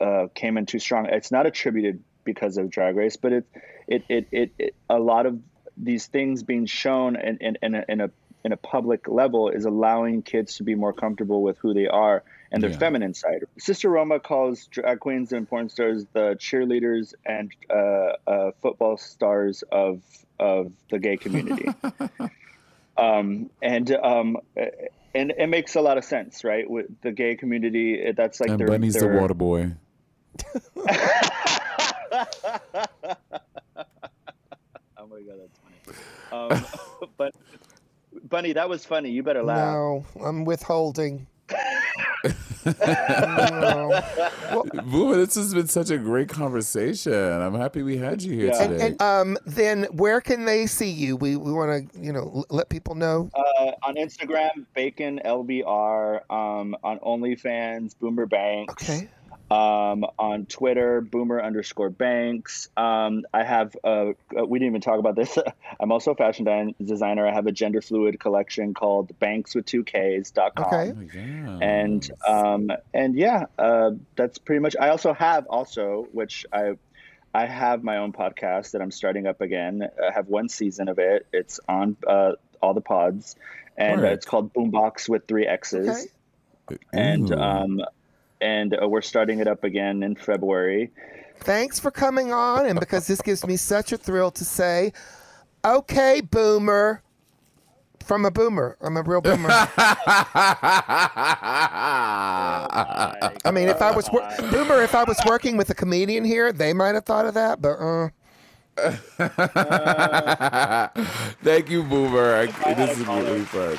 Speaker 8: uh, came in too strong. It's not attributed because of Drag Race, but it it it it, it a lot of these things being shown in in, in, a, in a in a public level is allowing kids to be more comfortable with who they are and their
Speaker 3: Yeah.
Speaker 8: feminine side. Sister Roma calls drag queens and porn stars the cheerleaders and uh, uh, football stars of of the gay community. *laughs* um, and um, and it makes a lot of sense, right? With the gay community, that's like
Speaker 3: and
Speaker 8: their,
Speaker 3: Bunny's the water boy. *laughs*
Speaker 8: Oh my god, that's funny. Um, *laughs* but Bunny, that was funny. You better laugh.
Speaker 2: No, I'm withholding. No. *laughs*
Speaker 3: Boomer, this has been such a great conversation. I'm happy we had you here
Speaker 8: Yeah.
Speaker 2: And,
Speaker 3: today.
Speaker 2: and um, then where can they see you? We we want to you know l- let people know.
Speaker 8: Uh, on Instagram, Bacon LBR. Um, on OnlyFans, Boomer Banks.
Speaker 2: Okay.
Speaker 8: Um, on Twitter, Boomer underscore Banks. Um, I have. Uh, uh, we didn't even talk about this. *laughs* I'm also a fashion designer. I have a gender fluid collection called Banks with two Ks dot com.
Speaker 2: Okay.
Speaker 3: Oh, yeah.
Speaker 8: and um and yeah uh that's pretty much i also have also which i i have my own podcast that i'm starting up again i have one season of it it's on uh all the pods and uh, it's called boombox with three x's
Speaker 2: Okay.
Speaker 8: and
Speaker 3: Ooh.
Speaker 8: um and uh, we're starting it up again in february
Speaker 2: Thanks for coming on, and because this gives me such a thrill to say, okay, boomer. From a boomer. I'm a real boomer. *laughs* I mean, if I was wor- boomer, if I was working with a comedian here, they might have thought of that, but uh, *laughs*
Speaker 3: Thank you, Boomer. *laughs* This is really fun.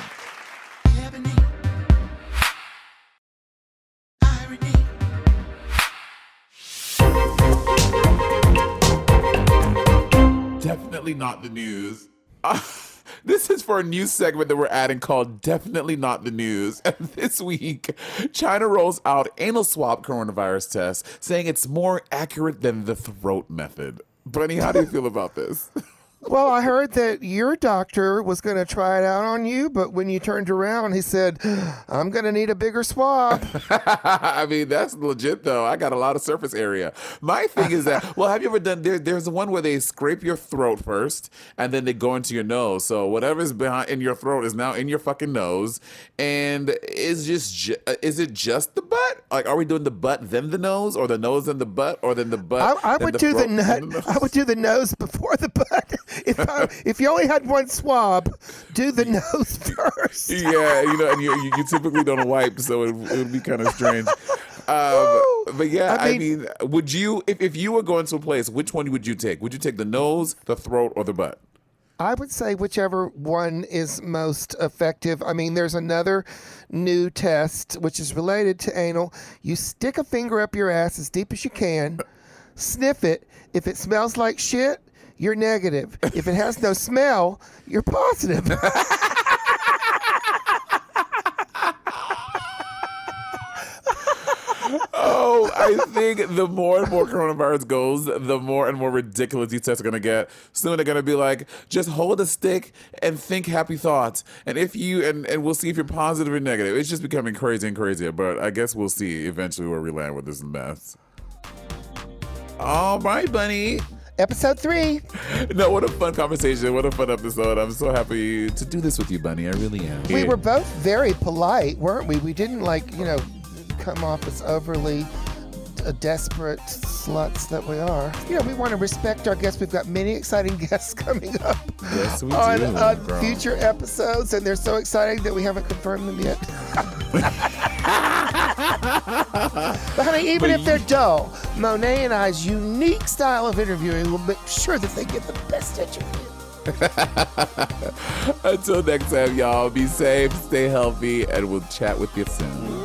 Speaker 3: Definitely not the news. *laughs* this is for a new segment that we're adding called Definitely Not the News. *laughs* And this week, China rolls out anal swab coronavirus test, saying it's more accurate than the throat method. Bunny, how do you feel about this? *laughs*
Speaker 2: Well, I heard that your doctor was going to try it out on you, but when you turned around, he said, I'm going to need a bigger swab. *laughs*
Speaker 3: I mean, that's legit though. I got a lot of surface area. My thing is that, well, have you ever done? There, there's one where they scrape your throat first, and then they go into your nose. So whatever's behind in your throat is now in your fucking nose, and is just ju- uh, is it just the butt? Like, are we doing the butt then the nose, or the nose then the butt, or then the butt?
Speaker 2: I, I
Speaker 3: then
Speaker 2: would do the nut.
Speaker 3: the
Speaker 2: I would do the nose before the butt. If I, if you only had one swab, do the nose *laughs* first.
Speaker 3: yeah, you know, and you, you, you typically don't wipe, so it, it would be kind of strange. Um, but yeah,
Speaker 2: I
Speaker 3: I mean, would you, if, if you were going to a place, which one would you take? Would you take the nose, the throat, or the butt?
Speaker 2: I would say whichever one is most effective. I mean, there's another new test which is related to anal. You stick a finger up your ass as deep as you can, sniff it. If it smells like shit, you're negative. If it has no smell, you're positive. *laughs*
Speaker 3: Oh, I think the more and more coronavirus goes, the more and more ridiculous these tests are gonna get. Soon they're gonna be like, just hold a stick and think happy thoughts. And if you and, and we'll see if you're positive or negative. It's just becoming crazy and crazier. But I guess we'll see eventually where we land with this mess. All right, bunny.
Speaker 2: Episode three.
Speaker 3: No, what a fun conversation. What a fun episode. I'm so happy to do this with you, Bunny. I really am.
Speaker 2: We were both very polite, weren't we? We didn't like, you know, come off as overly uh, desperate sluts that we are. you know, we want to respect our guests. We've got many exciting *laughs* guests coming up
Speaker 3: Yes, we
Speaker 2: on, on future episodes, and they're so exciting that we haven't confirmed them yet. *laughs* but honey, even if they're dull, Monét and I's unique style of interviewing will make sure that they get the best interview. *laughs*
Speaker 3: Until next time, y'all, be safe, stay healthy, and we'll chat with you soon.